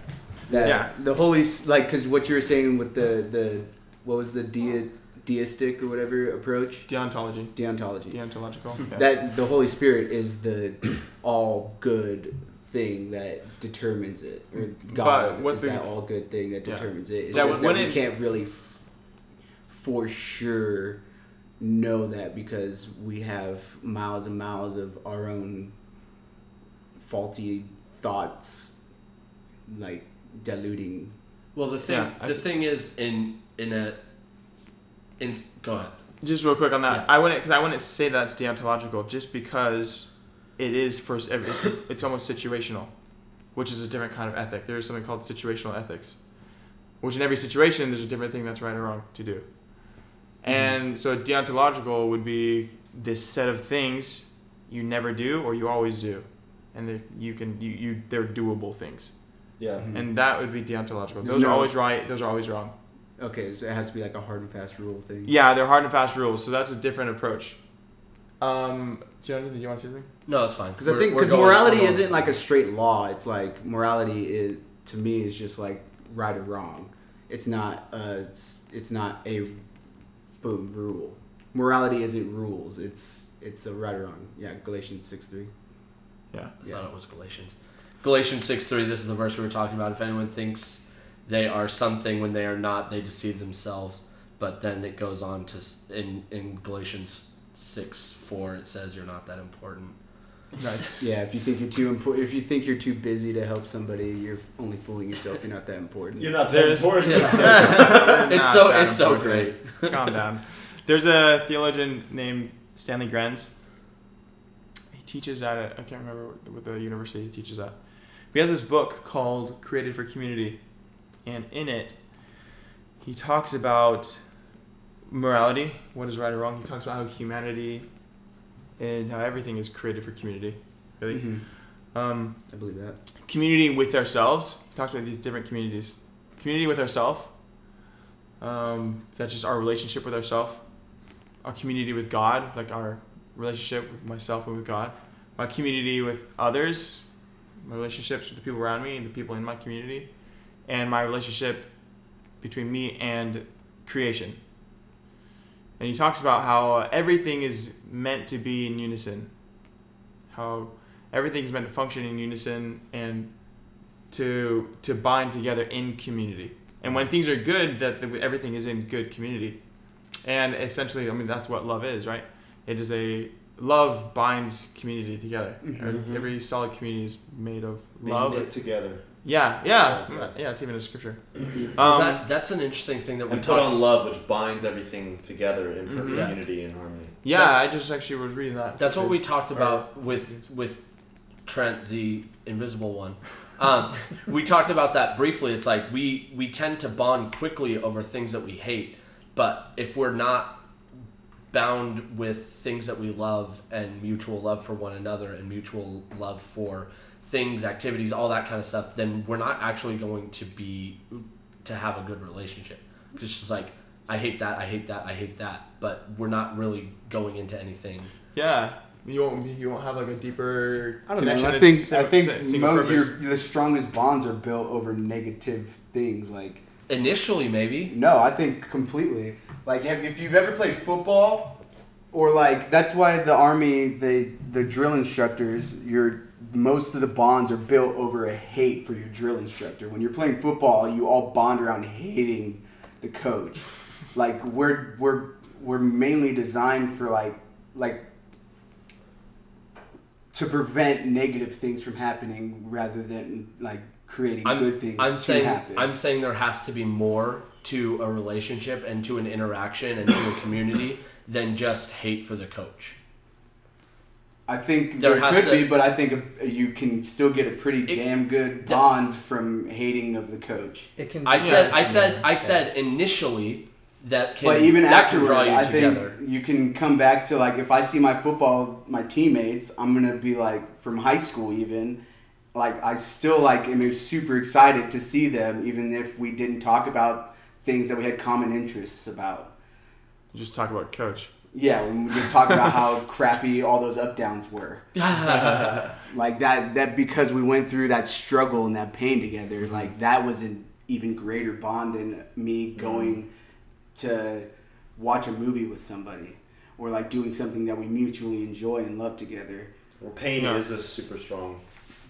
That, Yeah. The holy, s- like, because what you were saying with the the what was the de- deistic or whatever approach, Deontology. deontology. Deontological. Yeah. That the Holy Spirit is the all good thing that determines it, or mm-hmm. God what is the- that all good thing that Yeah. determines it. It's That just when that we it- can't really f- for sure know that because we have miles and miles of our own faulty thoughts, like diluting. well the thing Yeah, I- the thing is in in a in go ahead Just real quick on that, Yeah. I wouldn't because I wouldn't say that's deontological just because it is for it's, it's almost situational, which is a different kind of ethic. There is something called situational ethics, which in every situation there's a different thing that's right or wrong to do, mm-hmm. and so deontological would be this set of things you never do or you always do, and that you can you, you they're doable things, Yeah. Mm-hmm. and that would be deontological. There's Those are always right. Those are always wrong. Okay, so it has to be like a hard and fast rule thing. Yeah, they're hard and fast rules, so that's a different approach. Um, Jonathan, do you want to say something? no it's fine Because I think because morality going- isn't like a straight law. It's like morality is to me is just like right or wrong. It's not a it's not a boom rule. Morality isn't rules. It's it's a right or wrong. Yeah, Galatians six three. Yeah. I thought it was Galatians. Galatians 6 3, this is the verse we were talking about. If anyone thinks they are something when they are not, they deceive themselves. But then it goes on to, in, in Galatians 6 4, it says you're not that important. Nice. Yeah, if you think you're too important, if you think you're too busy to help somebody, you're only fooling yourself. You're not that important. You're not that There's- important. [LAUGHS] it's Not so, it's so important. great. Calm down. There's a theologian named Stanley Grenz. He teaches at a, I can't remember what, what the university he teaches at. He has this book called Created for Community, and in it, he talks about morality, what is right or wrong. He talks about how humanity and how everything is created for community. Really, Mhm. um, I believe that. community with ourselves. He talks about these different communities. Community with ourselves. Um, that's just our relationship with ourselves. Our community with God, like our relationship with myself and with God. my community with others, my relationships with the people around me and the people in my community, and my relationship between me and creation. And he talks about how everything is meant to be in unison, how everything's meant to function in unison and to to bind together in community. And when things are good, that the, everything is in good community. And essentially, I mean, that's what love is, right? It is a love binds community together. Mhm. Every solid community is made of Being love. knit together. Yeah, yeah, Yeah. yeah. It's even a scripture. [CLEARS THROAT] that, Um, that's an interesting thing that we And put talked on love, which binds everything together in perfect Mhm. Unity and harmony. yeah, that's- I just actually was reading that. That's what we It's- talked or- about with with Trent, the invisible one. Um, [LAUGHS] we talked about that briefly. It's like we we tend to bond quickly over things that we hate, but if we're not bound with things that we love and mutual love for one another and mutual love for things, activities, all that kind of stuff, then we're not actually going to be to have a good relationship. Because it's just like I hate that, I hate that, I hate that, but we're not really going into anything. Yeah, you won't be, you won't have like a deeper I don't know. I think sim- I think mo- your, the strongest bonds are built over negative things. Like Initially, maybe. no, I think completely. Like have, if you've ever played football, or like that's why the army, they the drill instructors, your most of the bonds are built over a hate for your drill instructor. When you're playing football, you all bond around hating the coach. Like we're we're we're mainly designed for like like to prevent negative things from happening rather than like creating I'm, good things I'm to saying happen. I'm saying there has to be more to a relationship and to an interaction and to a community than just hate for the coach. I think There there, could to- be, but I think you can still get a pretty It- damn good that- bond from hating of the coach. It can. I be- said I Yeah. said I said initially that can but even after, afterward, can draw you I together. think you can come back to like if I see my football, my teammates, I'm gonna be like from high school even. Like I still like am super excited to see them, even if we didn't talk about things that we had common interests about. just talk about coach. Yeah, when we just talk about how [LAUGHS] crappy all those up downs were. [LAUGHS] like that that because we went through that struggle and that pain together like that was an even greater bond than me mm. going to watch a movie with somebody or like doing something that we mutually enjoy and love together Well, pain Yeah. is a super strong.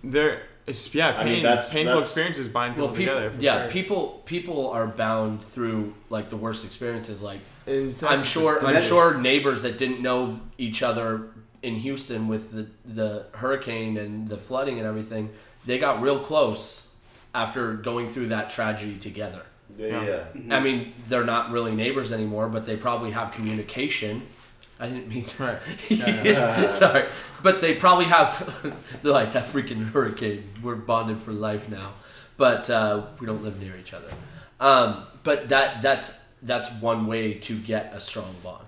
There, it's yeah, I mean, that's- painful that's- experiences bind people well, people, together. For yeah, sure. people people are bound through like the worst experiences. Like It's- I'm sure I'm sure neighbors that didn't know each other in Houston with the the hurricane and the flooding and everything, they got real close after going through that tragedy together. Yeah, Yeah. yeah. Mm-hmm. I mean, they're not really neighbors anymore, but they probably have communication. I didn't mean to. Yeah, [LAUGHS] Sorry, but they probably have. [LAUGHS] they're like that freaking hurricane. We're bonded for life now, but uh, we don't live near each other. Um, but that that's that's one way to get a strong bond,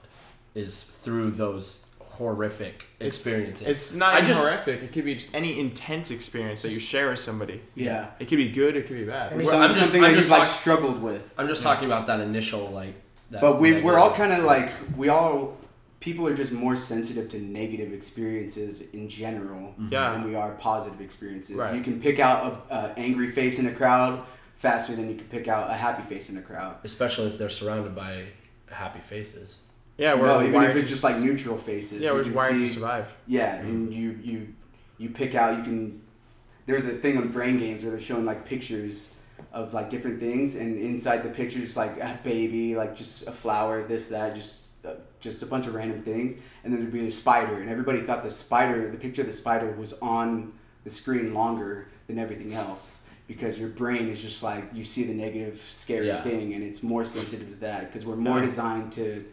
is through those horrific experiences. It's not I just- horrific. It could be just any intense experience that you share with somebody. yeah It could be good. It could be bad. I mean, something, I'm just- something I'm that you've like talk- struggled with I'm just talking about that initial like. That but we, we're all kind of like we all people are just more sensitive to negative experiences in general mm-hmm. Yeah. than we are positive experiences. Right. You can pick out a, a angry face in a crowd faster than you can pick out a happy face in a crowd. especially if they're surrounded by happy faces. Yeah, we're no, even if it's just like neutral faces. yeah, you we're just wired see, to survive. Yeah, mm-hmm. and you you you pick out. You can. There's a thing on brain games where they're showing like pictures of like different things, and inside the pictures like a baby, like just a flower, this that, just just a bunch of random things, and then there'd be a spider, and everybody thought the spider, the picture of the spider, was on the screen longer than everything else. Because your brain is just like you see the negative, scary Yeah. thing, and it's more sensitive to that. Because we're more Yeah. designed to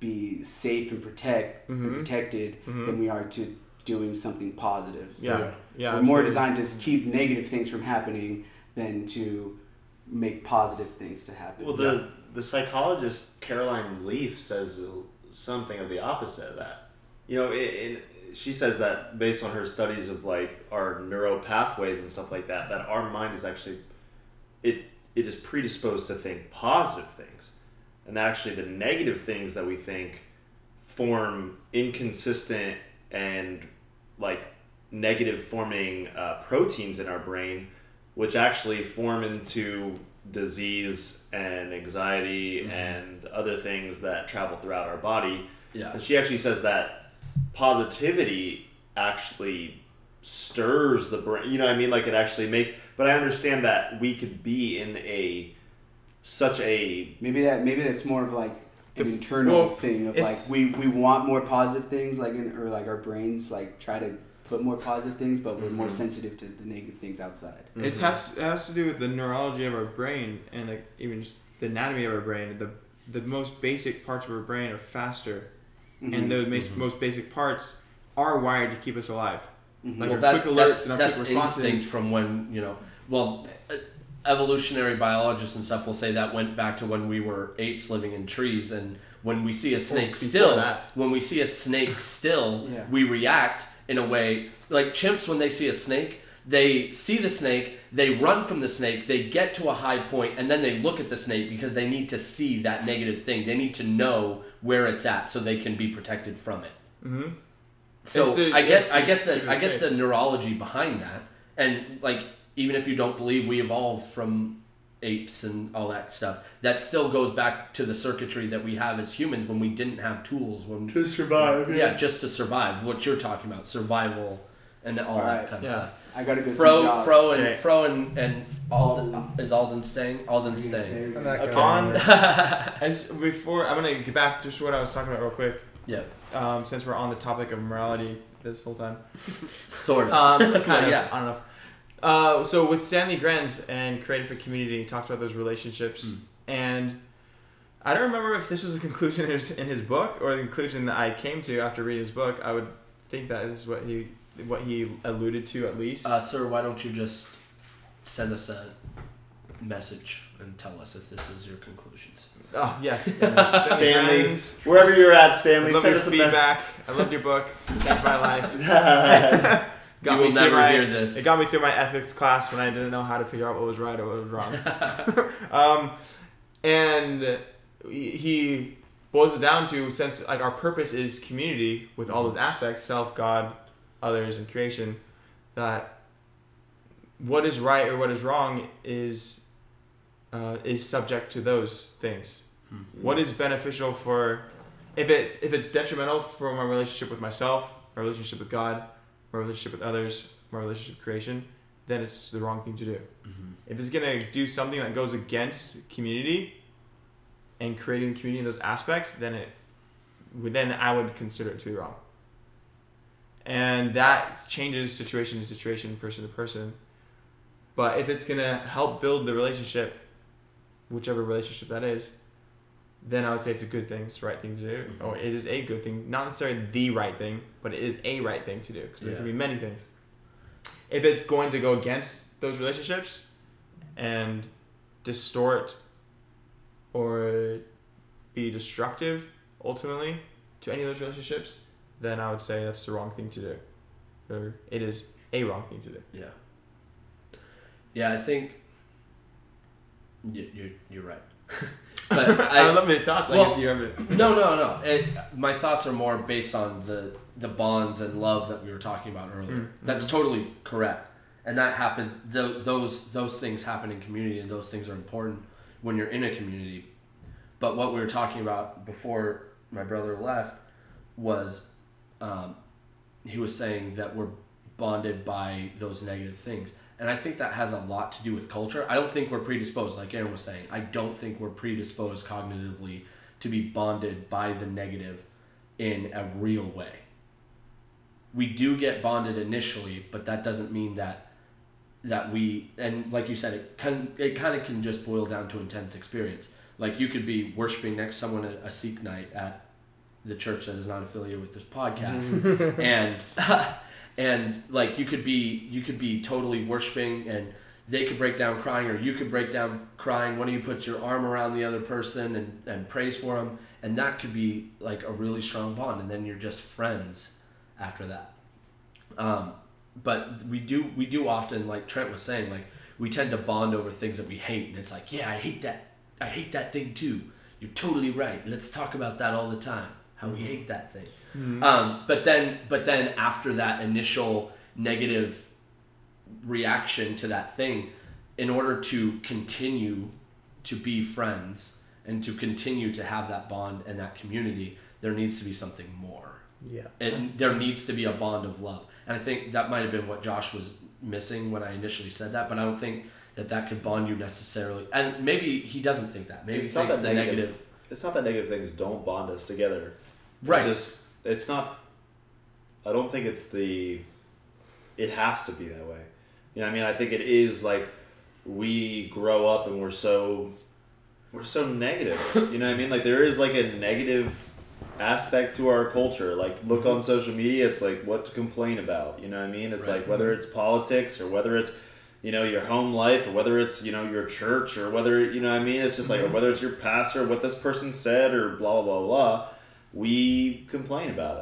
be safe and protect and Mhm. protected Mhm. than we are to doing something positive. So Yeah, yeah. we're more designed to keep negative things from happening than to make positive things to happen. Well, the the psychologist Caroline Leaf says something of the opposite of that. You know, in, she says that based on her studies of like our neural pathways and stuff like that, that our mind is actually it it is predisposed to think positive things, and actually the negative things that we think form inconsistent and like negative forming uh, proteins in our brain, which actually form into disease and anxiety Mhm. and other things that travel throughout our body. Yeah. And she actually says that positivity actually stirs the brain. You know what I mean? Like it actually makes. But I understand that we could be in a such a Maybe that maybe that's more of like an internal well, thing of like we, we want more positive things like in, or like our brains like try to put more positive things but we're more Mhm. sensitive to the negative things outside. It Mhm. has it has to do with the neurology of our brain and like even just the anatomy of our brain. The the most basic parts of our brain are faster, Mhm. and the most, Mhm. most basic parts are wired to keep us alive. Mhm. like well, our that, quick alerts that's, and our that's quick responses. instinct from when you know. Well, uh, evolutionary biologists and stuff will say that went back to when we were apes living in trees, and when we see a snake before still, that. when we see a snake still, Yeah. we react in a way like chimps when they see a snake. They see the snake, they run from the snake, they get to a high point, and then they look at the snake because they need to see that negative thing. They need to know where it's at so they can be protected from it. Mm-hmm. So a- I get I get the I get the neurology behind that, and like even if you don't believe we evolved from apes and all that stuff, that still goes back to the circuitry that we have as humans when we didn't have tools when to survive. yeah just to survive. What you're talking about, survival and all that Alright, kind of yeah. stuff. I gotta go see Fro, Jaws. Fro, and Okay. Fro and, and Alden Alden. is Alden staying. Alden Are you gonna staying. say- I'm Okay. On [LAUGHS] as before, I'm gonna get back just to what I was talking about real quick. Yeah, Um, since we're on the topic of morality this whole time. sort of. Um, [LAUGHS] kind of. Yeah. I don't know. Uh, so with Stanley Grenz and Created for Community, he talked about those relationships, Mm. and I don't remember if this was a conclusion in his, in his book or the conclusion that I came to after reading his book. I would think that is what he what he alluded to at least. Uh, sir, why don't you just send us a message and tell us if this is your conclusions? oh yes, [LAUGHS] Stanley Stanley, Grenz. wherever you're at, I Stanley, love send your us feedback. I love your book. Changed my life. [LAUGHS] you will never my- hear this. It got me through my ethics class when I didn't know how to figure out what was right or what was wrong. [LAUGHS] um, and he boils it down to since like our purpose is community with all those aspects self god others and creation that what is right or what is wrong is uh, is subject to those things Hmm. what is beneficial for if it's if it's detrimental for my relationship with myself my relationship with god my relationship with others my relationship creation then it's the wrong thing to do Mhm. if it's gonna do something that goes against community and creating community in those aspects, then it then I would consider it to be wrong. And that changes situation to situation, person to person. But if it's gonna help build the relationship, whichever relationship that is, then I would say it's a good thing. It's the right thing to do, Mhm. or it is a good thing. Not necessarily the right thing, but it is a right thing to do because there Yeah. can be many things. If it's going to go against those relationships and distort or be destructive ultimately to any of those relationships, then I would say that's the wrong thing to do. Or it is a wrong thing to do. Yeah. Yeah, I think you, you're you're right. [LAUGHS] but [LAUGHS] I, I, love your thoughts. well- like if you ever, no, no, no. It, my thoughts are more based on the the bonds and love that we were talking about earlier. Mm, That's totally correct, and that happened. Th- those those things happen in community, and those things are important when you're in a community. But what we were talking about before my brother left was, um, he was saying that we're bonded by those negative things. And I think that has a lot to do with culture. I don't think we're predisposed, like Aaron was saying. I don't think we're predisposed cognitively to be bonded by the negative in a real way. We do get bonded initially, but that doesn't mean that that we and like you said, it can it kind of can just boil down to intense experience. Like you could be worshiping next to someone at a Sikh night at the church that is not affiliated with this podcast, mm. and [LAUGHS] and like you could be you could be totally worshiping and they could break down crying or you could break down crying. One of you puts your arm around the other person and, and prays for them and that could be like a really strong bond. And then you're just friends after that. Um, but we do we do often like trent was saying like we tend to bond over things that we hate. And it's like yeah i hate that. I hate that thing too. You're totally right. Let's talk about that all the time how we hate that thing um, but then, but then after that initial negative reaction to that thing in order to continue to be friends and to continue to have that bond and that community there needs to be something more Yeah. and there needs to be a bond of love and i think that might have been what josh was missing when i initially said that but i don't think that that could bond you necessarily and maybe he doesn't think that maybe It's he not thinks that the negative. negative It's not that negative things don't bond us together. It right just it's not. I don't think it's the. It has to be that way. You know, what I mean, I think it is like we grow up and we're so we're so negative. You know what I mean? Like there is like a negative aspect to our culture. Like look mm-hmm. on social media, it's like what to complain about. You know what I mean? It's Right. like whether mm-hmm. it's politics or whether it's you know your home life or whether it's you know your church or whether you know what I mean it's just like or whether it's your pastor what this person said or blah blah blah blah we complain about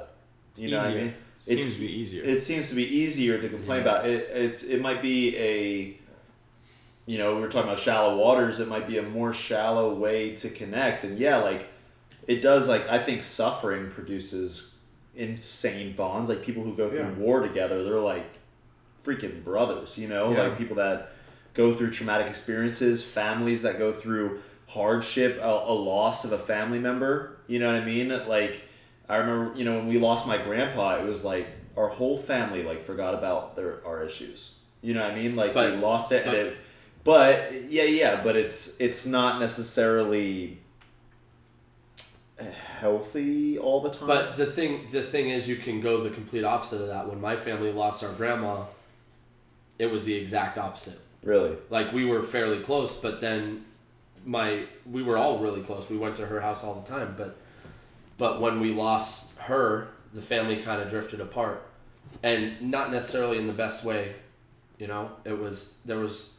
it. You know what I mean? It Seems to be easier. it seems to be easier to complain Yeah. about. It it's it might be a you know we were talking about shallow waters. It might be a more shallow way to connect. And yeah like it does like i think suffering produces insane bonds. Like people who go through Yeah. war together they're like freaking brothers you know? Yeah. like people that go through traumatic experiences families that go through hardship a, a loss of a family member you know what i mean like I remember, you know, when we lost my grandpa, it was like our whole family like forgot about their our issues. You know what I mean? Like But- we lost it, but- and it, but yeah, yeah, but it's it's not necessarily healthy all the time. But the thing, the thing is, you can go the complete opposite of that. When my family lost our grandma, it was the exact opposite. really, Like we were fairly close, but then my we were all really close. We went to her house all the time, but but when we lost her, the family kind of drifted apart, and not necessarily in the best way. You know, it was there was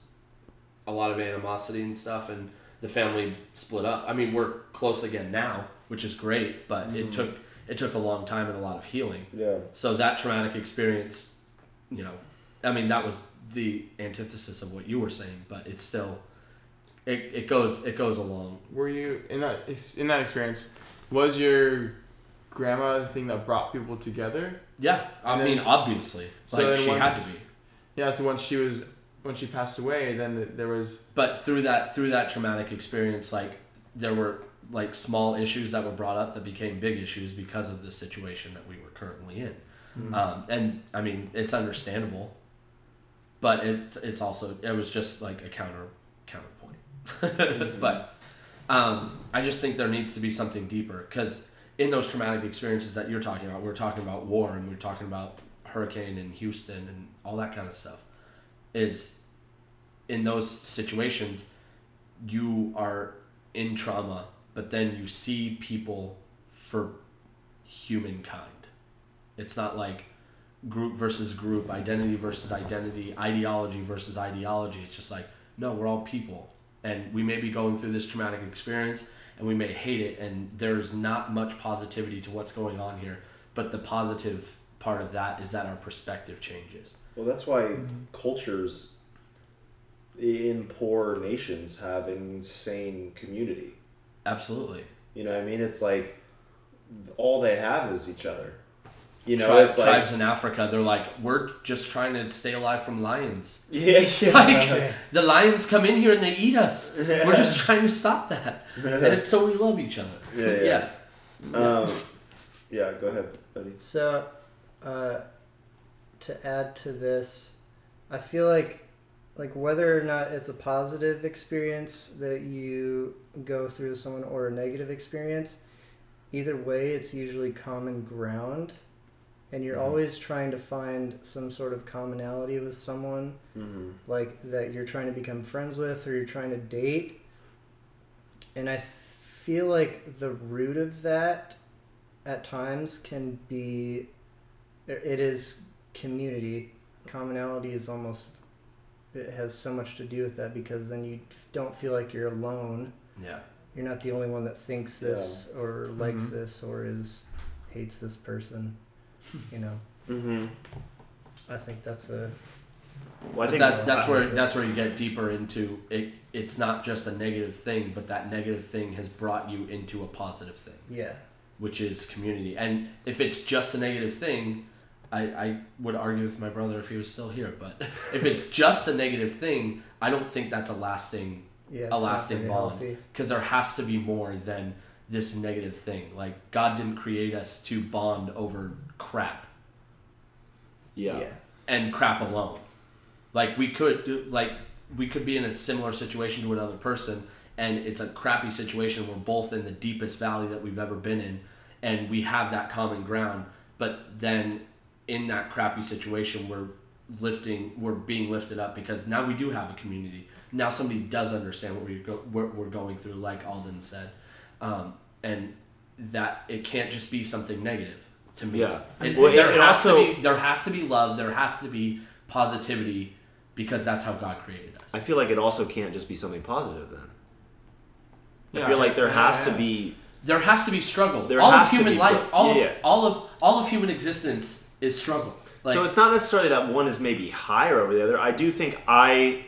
a lot of animosity and stuff, and the family split up. I mean, we're close again now, which is great, but it mm-hmm. took it took a long time and a lot of healing. yeah, So that traumatic experience, you know, I mean that was the antithesis of what you were saying, but it's still it, it goes it goes along. Were you in that in that experience? Was your grandma the thing that brought people together? Yeah, I mean obviously, so like she had to be. Yeah. So once she was when she passed away, then there was But through that through that traumatic experience, like there were like small issues that were brought up that became big issues because of the situation that we were currently in. Hmm. Um, and I mean it's understandable, but it's it's also it was just like a counter [LAUGHS] but um, I just think there needs to be something deeper because in those traumatic experiences that you're talking about, we're talking about war and we're talking about hurricane in Houston and all that kind of stuff. Is in those situations, you are in trauma, but then you see people for humankind. It's not like group versus group, identity versus identity, ideology versus ideology. It's just like, no, we're all people. And we may be going through this traumatic experience and we may hate it, and there's not much positivity to what's going on here. But the positive part of that is that our perspective changes. well, that's why mm-hmm. cultures in poor nations have insane community. Absolutely. You know what I mean? It's like all they have is each other. You know, Tri- it's like tribes in Africa, they're like, we're just trying to stay alive from lions. [LAUGHS] yeah, yeah. [LAUGHS] Like, the lions come in here and they eat us. We're just [LAUGHS] trying to stop that. And it's, so we love each other. Yeah, yeah. Um, yeah, go ahead, buddy. So, uh, to add to this, I feel like, like whether or not it's a positive experience that you go through with someone or a negative experience, either way, it's usually common ground, and you're Mhm. always trying to find some sort of commonality with someone, Mm-hmm. like that you're trying to become friends with or you're trying to date. And I feel like the root of that at times can be it is community. Commonality is almost it has so much to do with that because then you don't feel like you're alone. Yeah. You're not the only one that thinks this or likes Mhm. this or is hates this person. You know. Mm-hmm. I think that's a Well, I think that, that's where that's where you get deeper into it. It's not just a negative thing, but that negative thing has brought you into a positive thing, yeah. which is community. And if it's just a negative thing, I, I would argue with my brother if he was still here, but [LAUGHS] if it's just a negative thing, I don't think that's a lasting Yeah, a lasting bond because there has to be more than this negative thing. Like God didn't create us to bond over crap Yeah. and crap alone. Like we could do- like we could be in a similar situation to another person and it's a crappy situation we're both in the deepest valley that we've ever been in and we have that common ground but then in that crappy situation we're lifting we're being lifted up because now we do have a community now somebody does understand what we go, what we're going through like alden said um, and that it can't just be something negative to me Yeah. It- Well, there it has also- to be there has to be love there has to be positivity because that's how god created us I feel like it also can't just be something positive then. I feel like there Yeah, has to be there has to be struggle There all of has to human be, life but- all yeah. of all of all of human existence is struggle like so it's not necessarily that one is maybe higher over the other. I do think I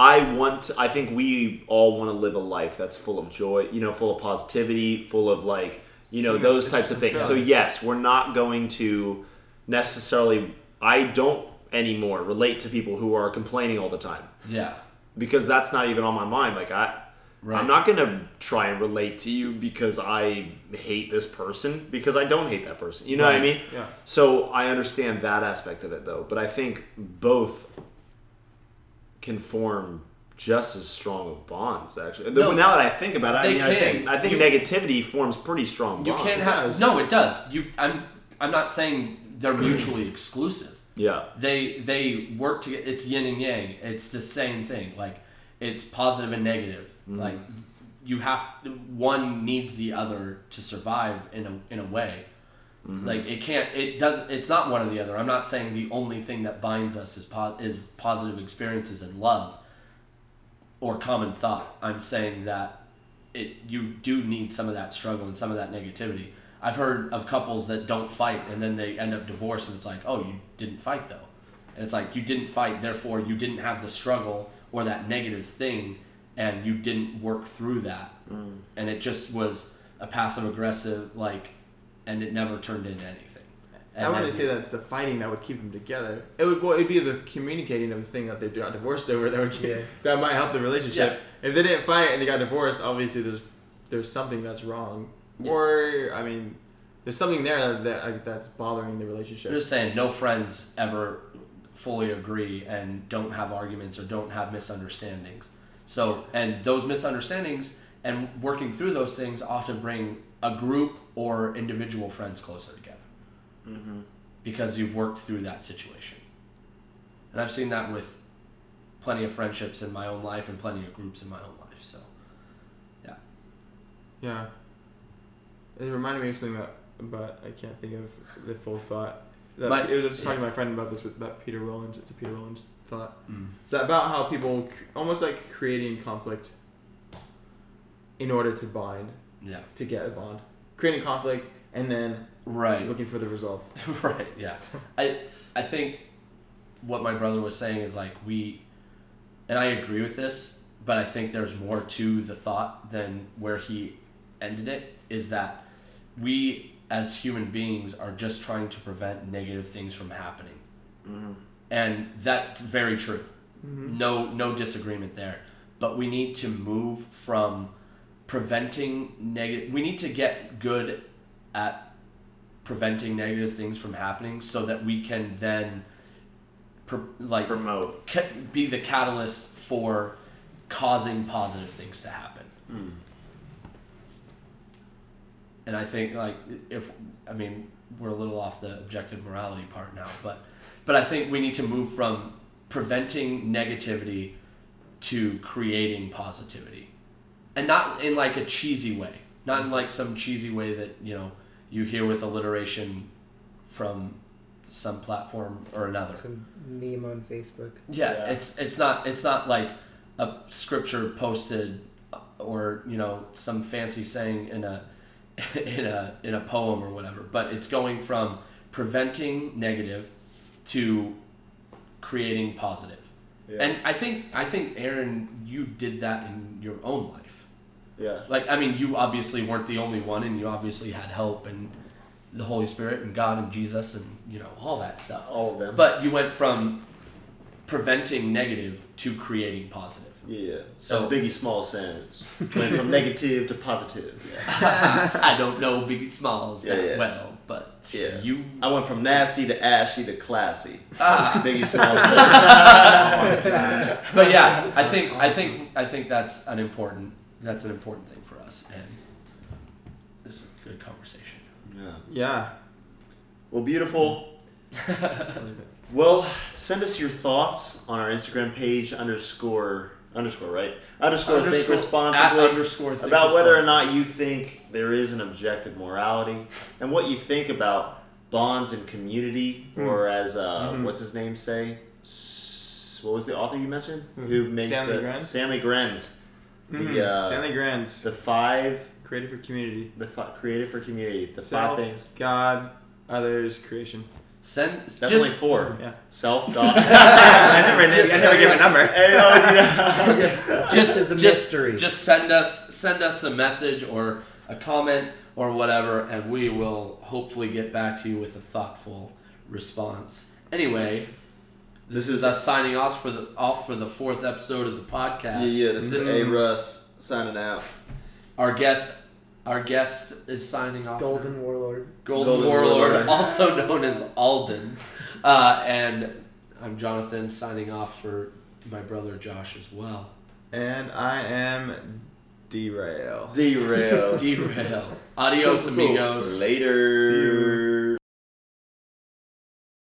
I want I think we all want to live a life that's full of joy, you know, full of positivity, full of like, you know, those types of things. So yes, we're not going to necessarily I don't anymore relate to people who are complaining all the time yeah because that's not even on my mind. Like I Right. I'm not gonna try and relate to you because I hate this person because I don't hate that person. You know what I mean? Yeah. So I understand that aspect of it though, but I think both can form just as strong of bonds actually. No, now that I think about it, I they mean I think can. I think You- negativity forms pretty strong bonds. you bonds. can't have no it does you i'm i'm not saying they're mutually [CLEARS THROAT] exclusive yeah. they they work together it's yin and yang it's the same thing like it's positive and negative mm-hmm. like you have one needs the other to survive in a in a way Mm-hmm. like it can't it doesn't it's not one or the other. I'm not saying the only thing that binds us is po- is positive experiences and love or common thought. I'm saying that it you do need some of that struggle and some of that negativity. I've heard of couples that don't fight and then they end up divorced and it's like oh you didn't fight though. And it's like you didn't fight therefore you didn't have the struggle or that negative thing and you didn't work through that. Mm. And it just was a passive aggressive like and it never turned into anything and I wouldn't then- say that's the fighting that would keep them together. It would well, it'd be the communicating of the thing that they got divorced over that would keep, Yeah. [LAUGHS] that might help the relationship. If they didn't fight and they got divorced, obviously there's there's something that's wrong, Yeah. or I mean, there's something there that, that that's bothering the relationship. I'm relationship. just saying no friends ever fully agree and don't have arguments or don't have misunderstandings. So, and those misunderstandings and working through those things often bring a group or individual friends closer together Mm-hmm. because you've worked through that situation. And I've seen that with plenty of friendships in my own life and plenty of groups in my own life. So, Yeah. Yeah. It reminded me of something that, but I can't think of the full thought. That, My- it was just talking to my friend about this with about Peter Rollins. It's a Peter Rollins thought. mm. It's about how people almost like creating conflict in order to bind, yeah, to get a bond. Creating conflict and then right. looking for the resolve. [LAUGHS] right yeah i i think what my brother was saying is like we and i agree with this but i think there's more to the thought than where he ended it is that we as human beings are just trying to prevent negative things from happening Mm-hmm. and that's very true no no disagreement there but we need to move from preventing negative we need to get good at preventing negative things from happening so that we can then pr- like Promote. ca- be the catalyst for causing positive things to happen Mm. and I think like if I mean we're a little off the objective morality part now, but but I think we need to move from preventing negativity to creating positivity, and not in like a cheesy way, not in like some cheesy way that you know you hear with alliteration from some platform or another. Some meme on Facebook. Yeah, Yeah. it's it's not it's not like a scripture posted or you know some fancy saying in a [LAUGHS] in a in a poem or whatever, but it's going from preventing negative to creating positive. Yeah. And I think I think Aaron, you did that in your own life. Yeah. Like I mean, you obviously weren't the only one, and you obviously had help and the Holy Spirit and God and Jesus and you know all that stuff. All of them. But you went from preventing negative to creating positive. yeah. So- So Biggie Small says, [LAUGHS] went from negative to positive. Yeah. [LAUGHS] I don't know Biggie Smalls Yeah, that yeah. well, but Yeah. you I went from nasty to ashy to classy. Ah. Biggie Small says. [LAUGHS] but yeah, I think I think I think that's an important that's an important thing for us, and this is a good conversation. Yeah. Yeah. Well, beautiful. [LAUGHS] Well, send us your thoughts on our Instagram page underscore underscore right underscore, think responsibly underscore think about whether or not you think there is an objective morality and what you think about bonds and community, or as uh, Mhm. what's his name say? What was the author you mentioned? Mhm. Who makes Stanley the Grenz? Stanley Grenz? Mhm. The uh, Stanley Grenz, the five Created for Community. the fi- Created for Community the Self, five things. God, others, creation. Send That's just only four. Yeah. Self, [LAUGHS] God. I never, I never give a [LAUGHS] number. Hey, oh, you [LAUGHS] just is a just mystery. just send us send us a message or a comment or whatever, and we will hopefully get back to you with a thoughtful response. Anyway, This this is is us signing off for the off for the fourth episode of the podcast. Yeah, yeah. This is A. Russ signing out. Our guest our guest is signing off. Golden Warlord. Golden, Golden Warlord, Warlord. [LAUGHS] also known as Alden. Uh, and I'm Jonathan signing off for my brother Josh as well. And I am derail. [LAUGHS] Derail. Derail. [LAUGHS] Adios, amigos. Later.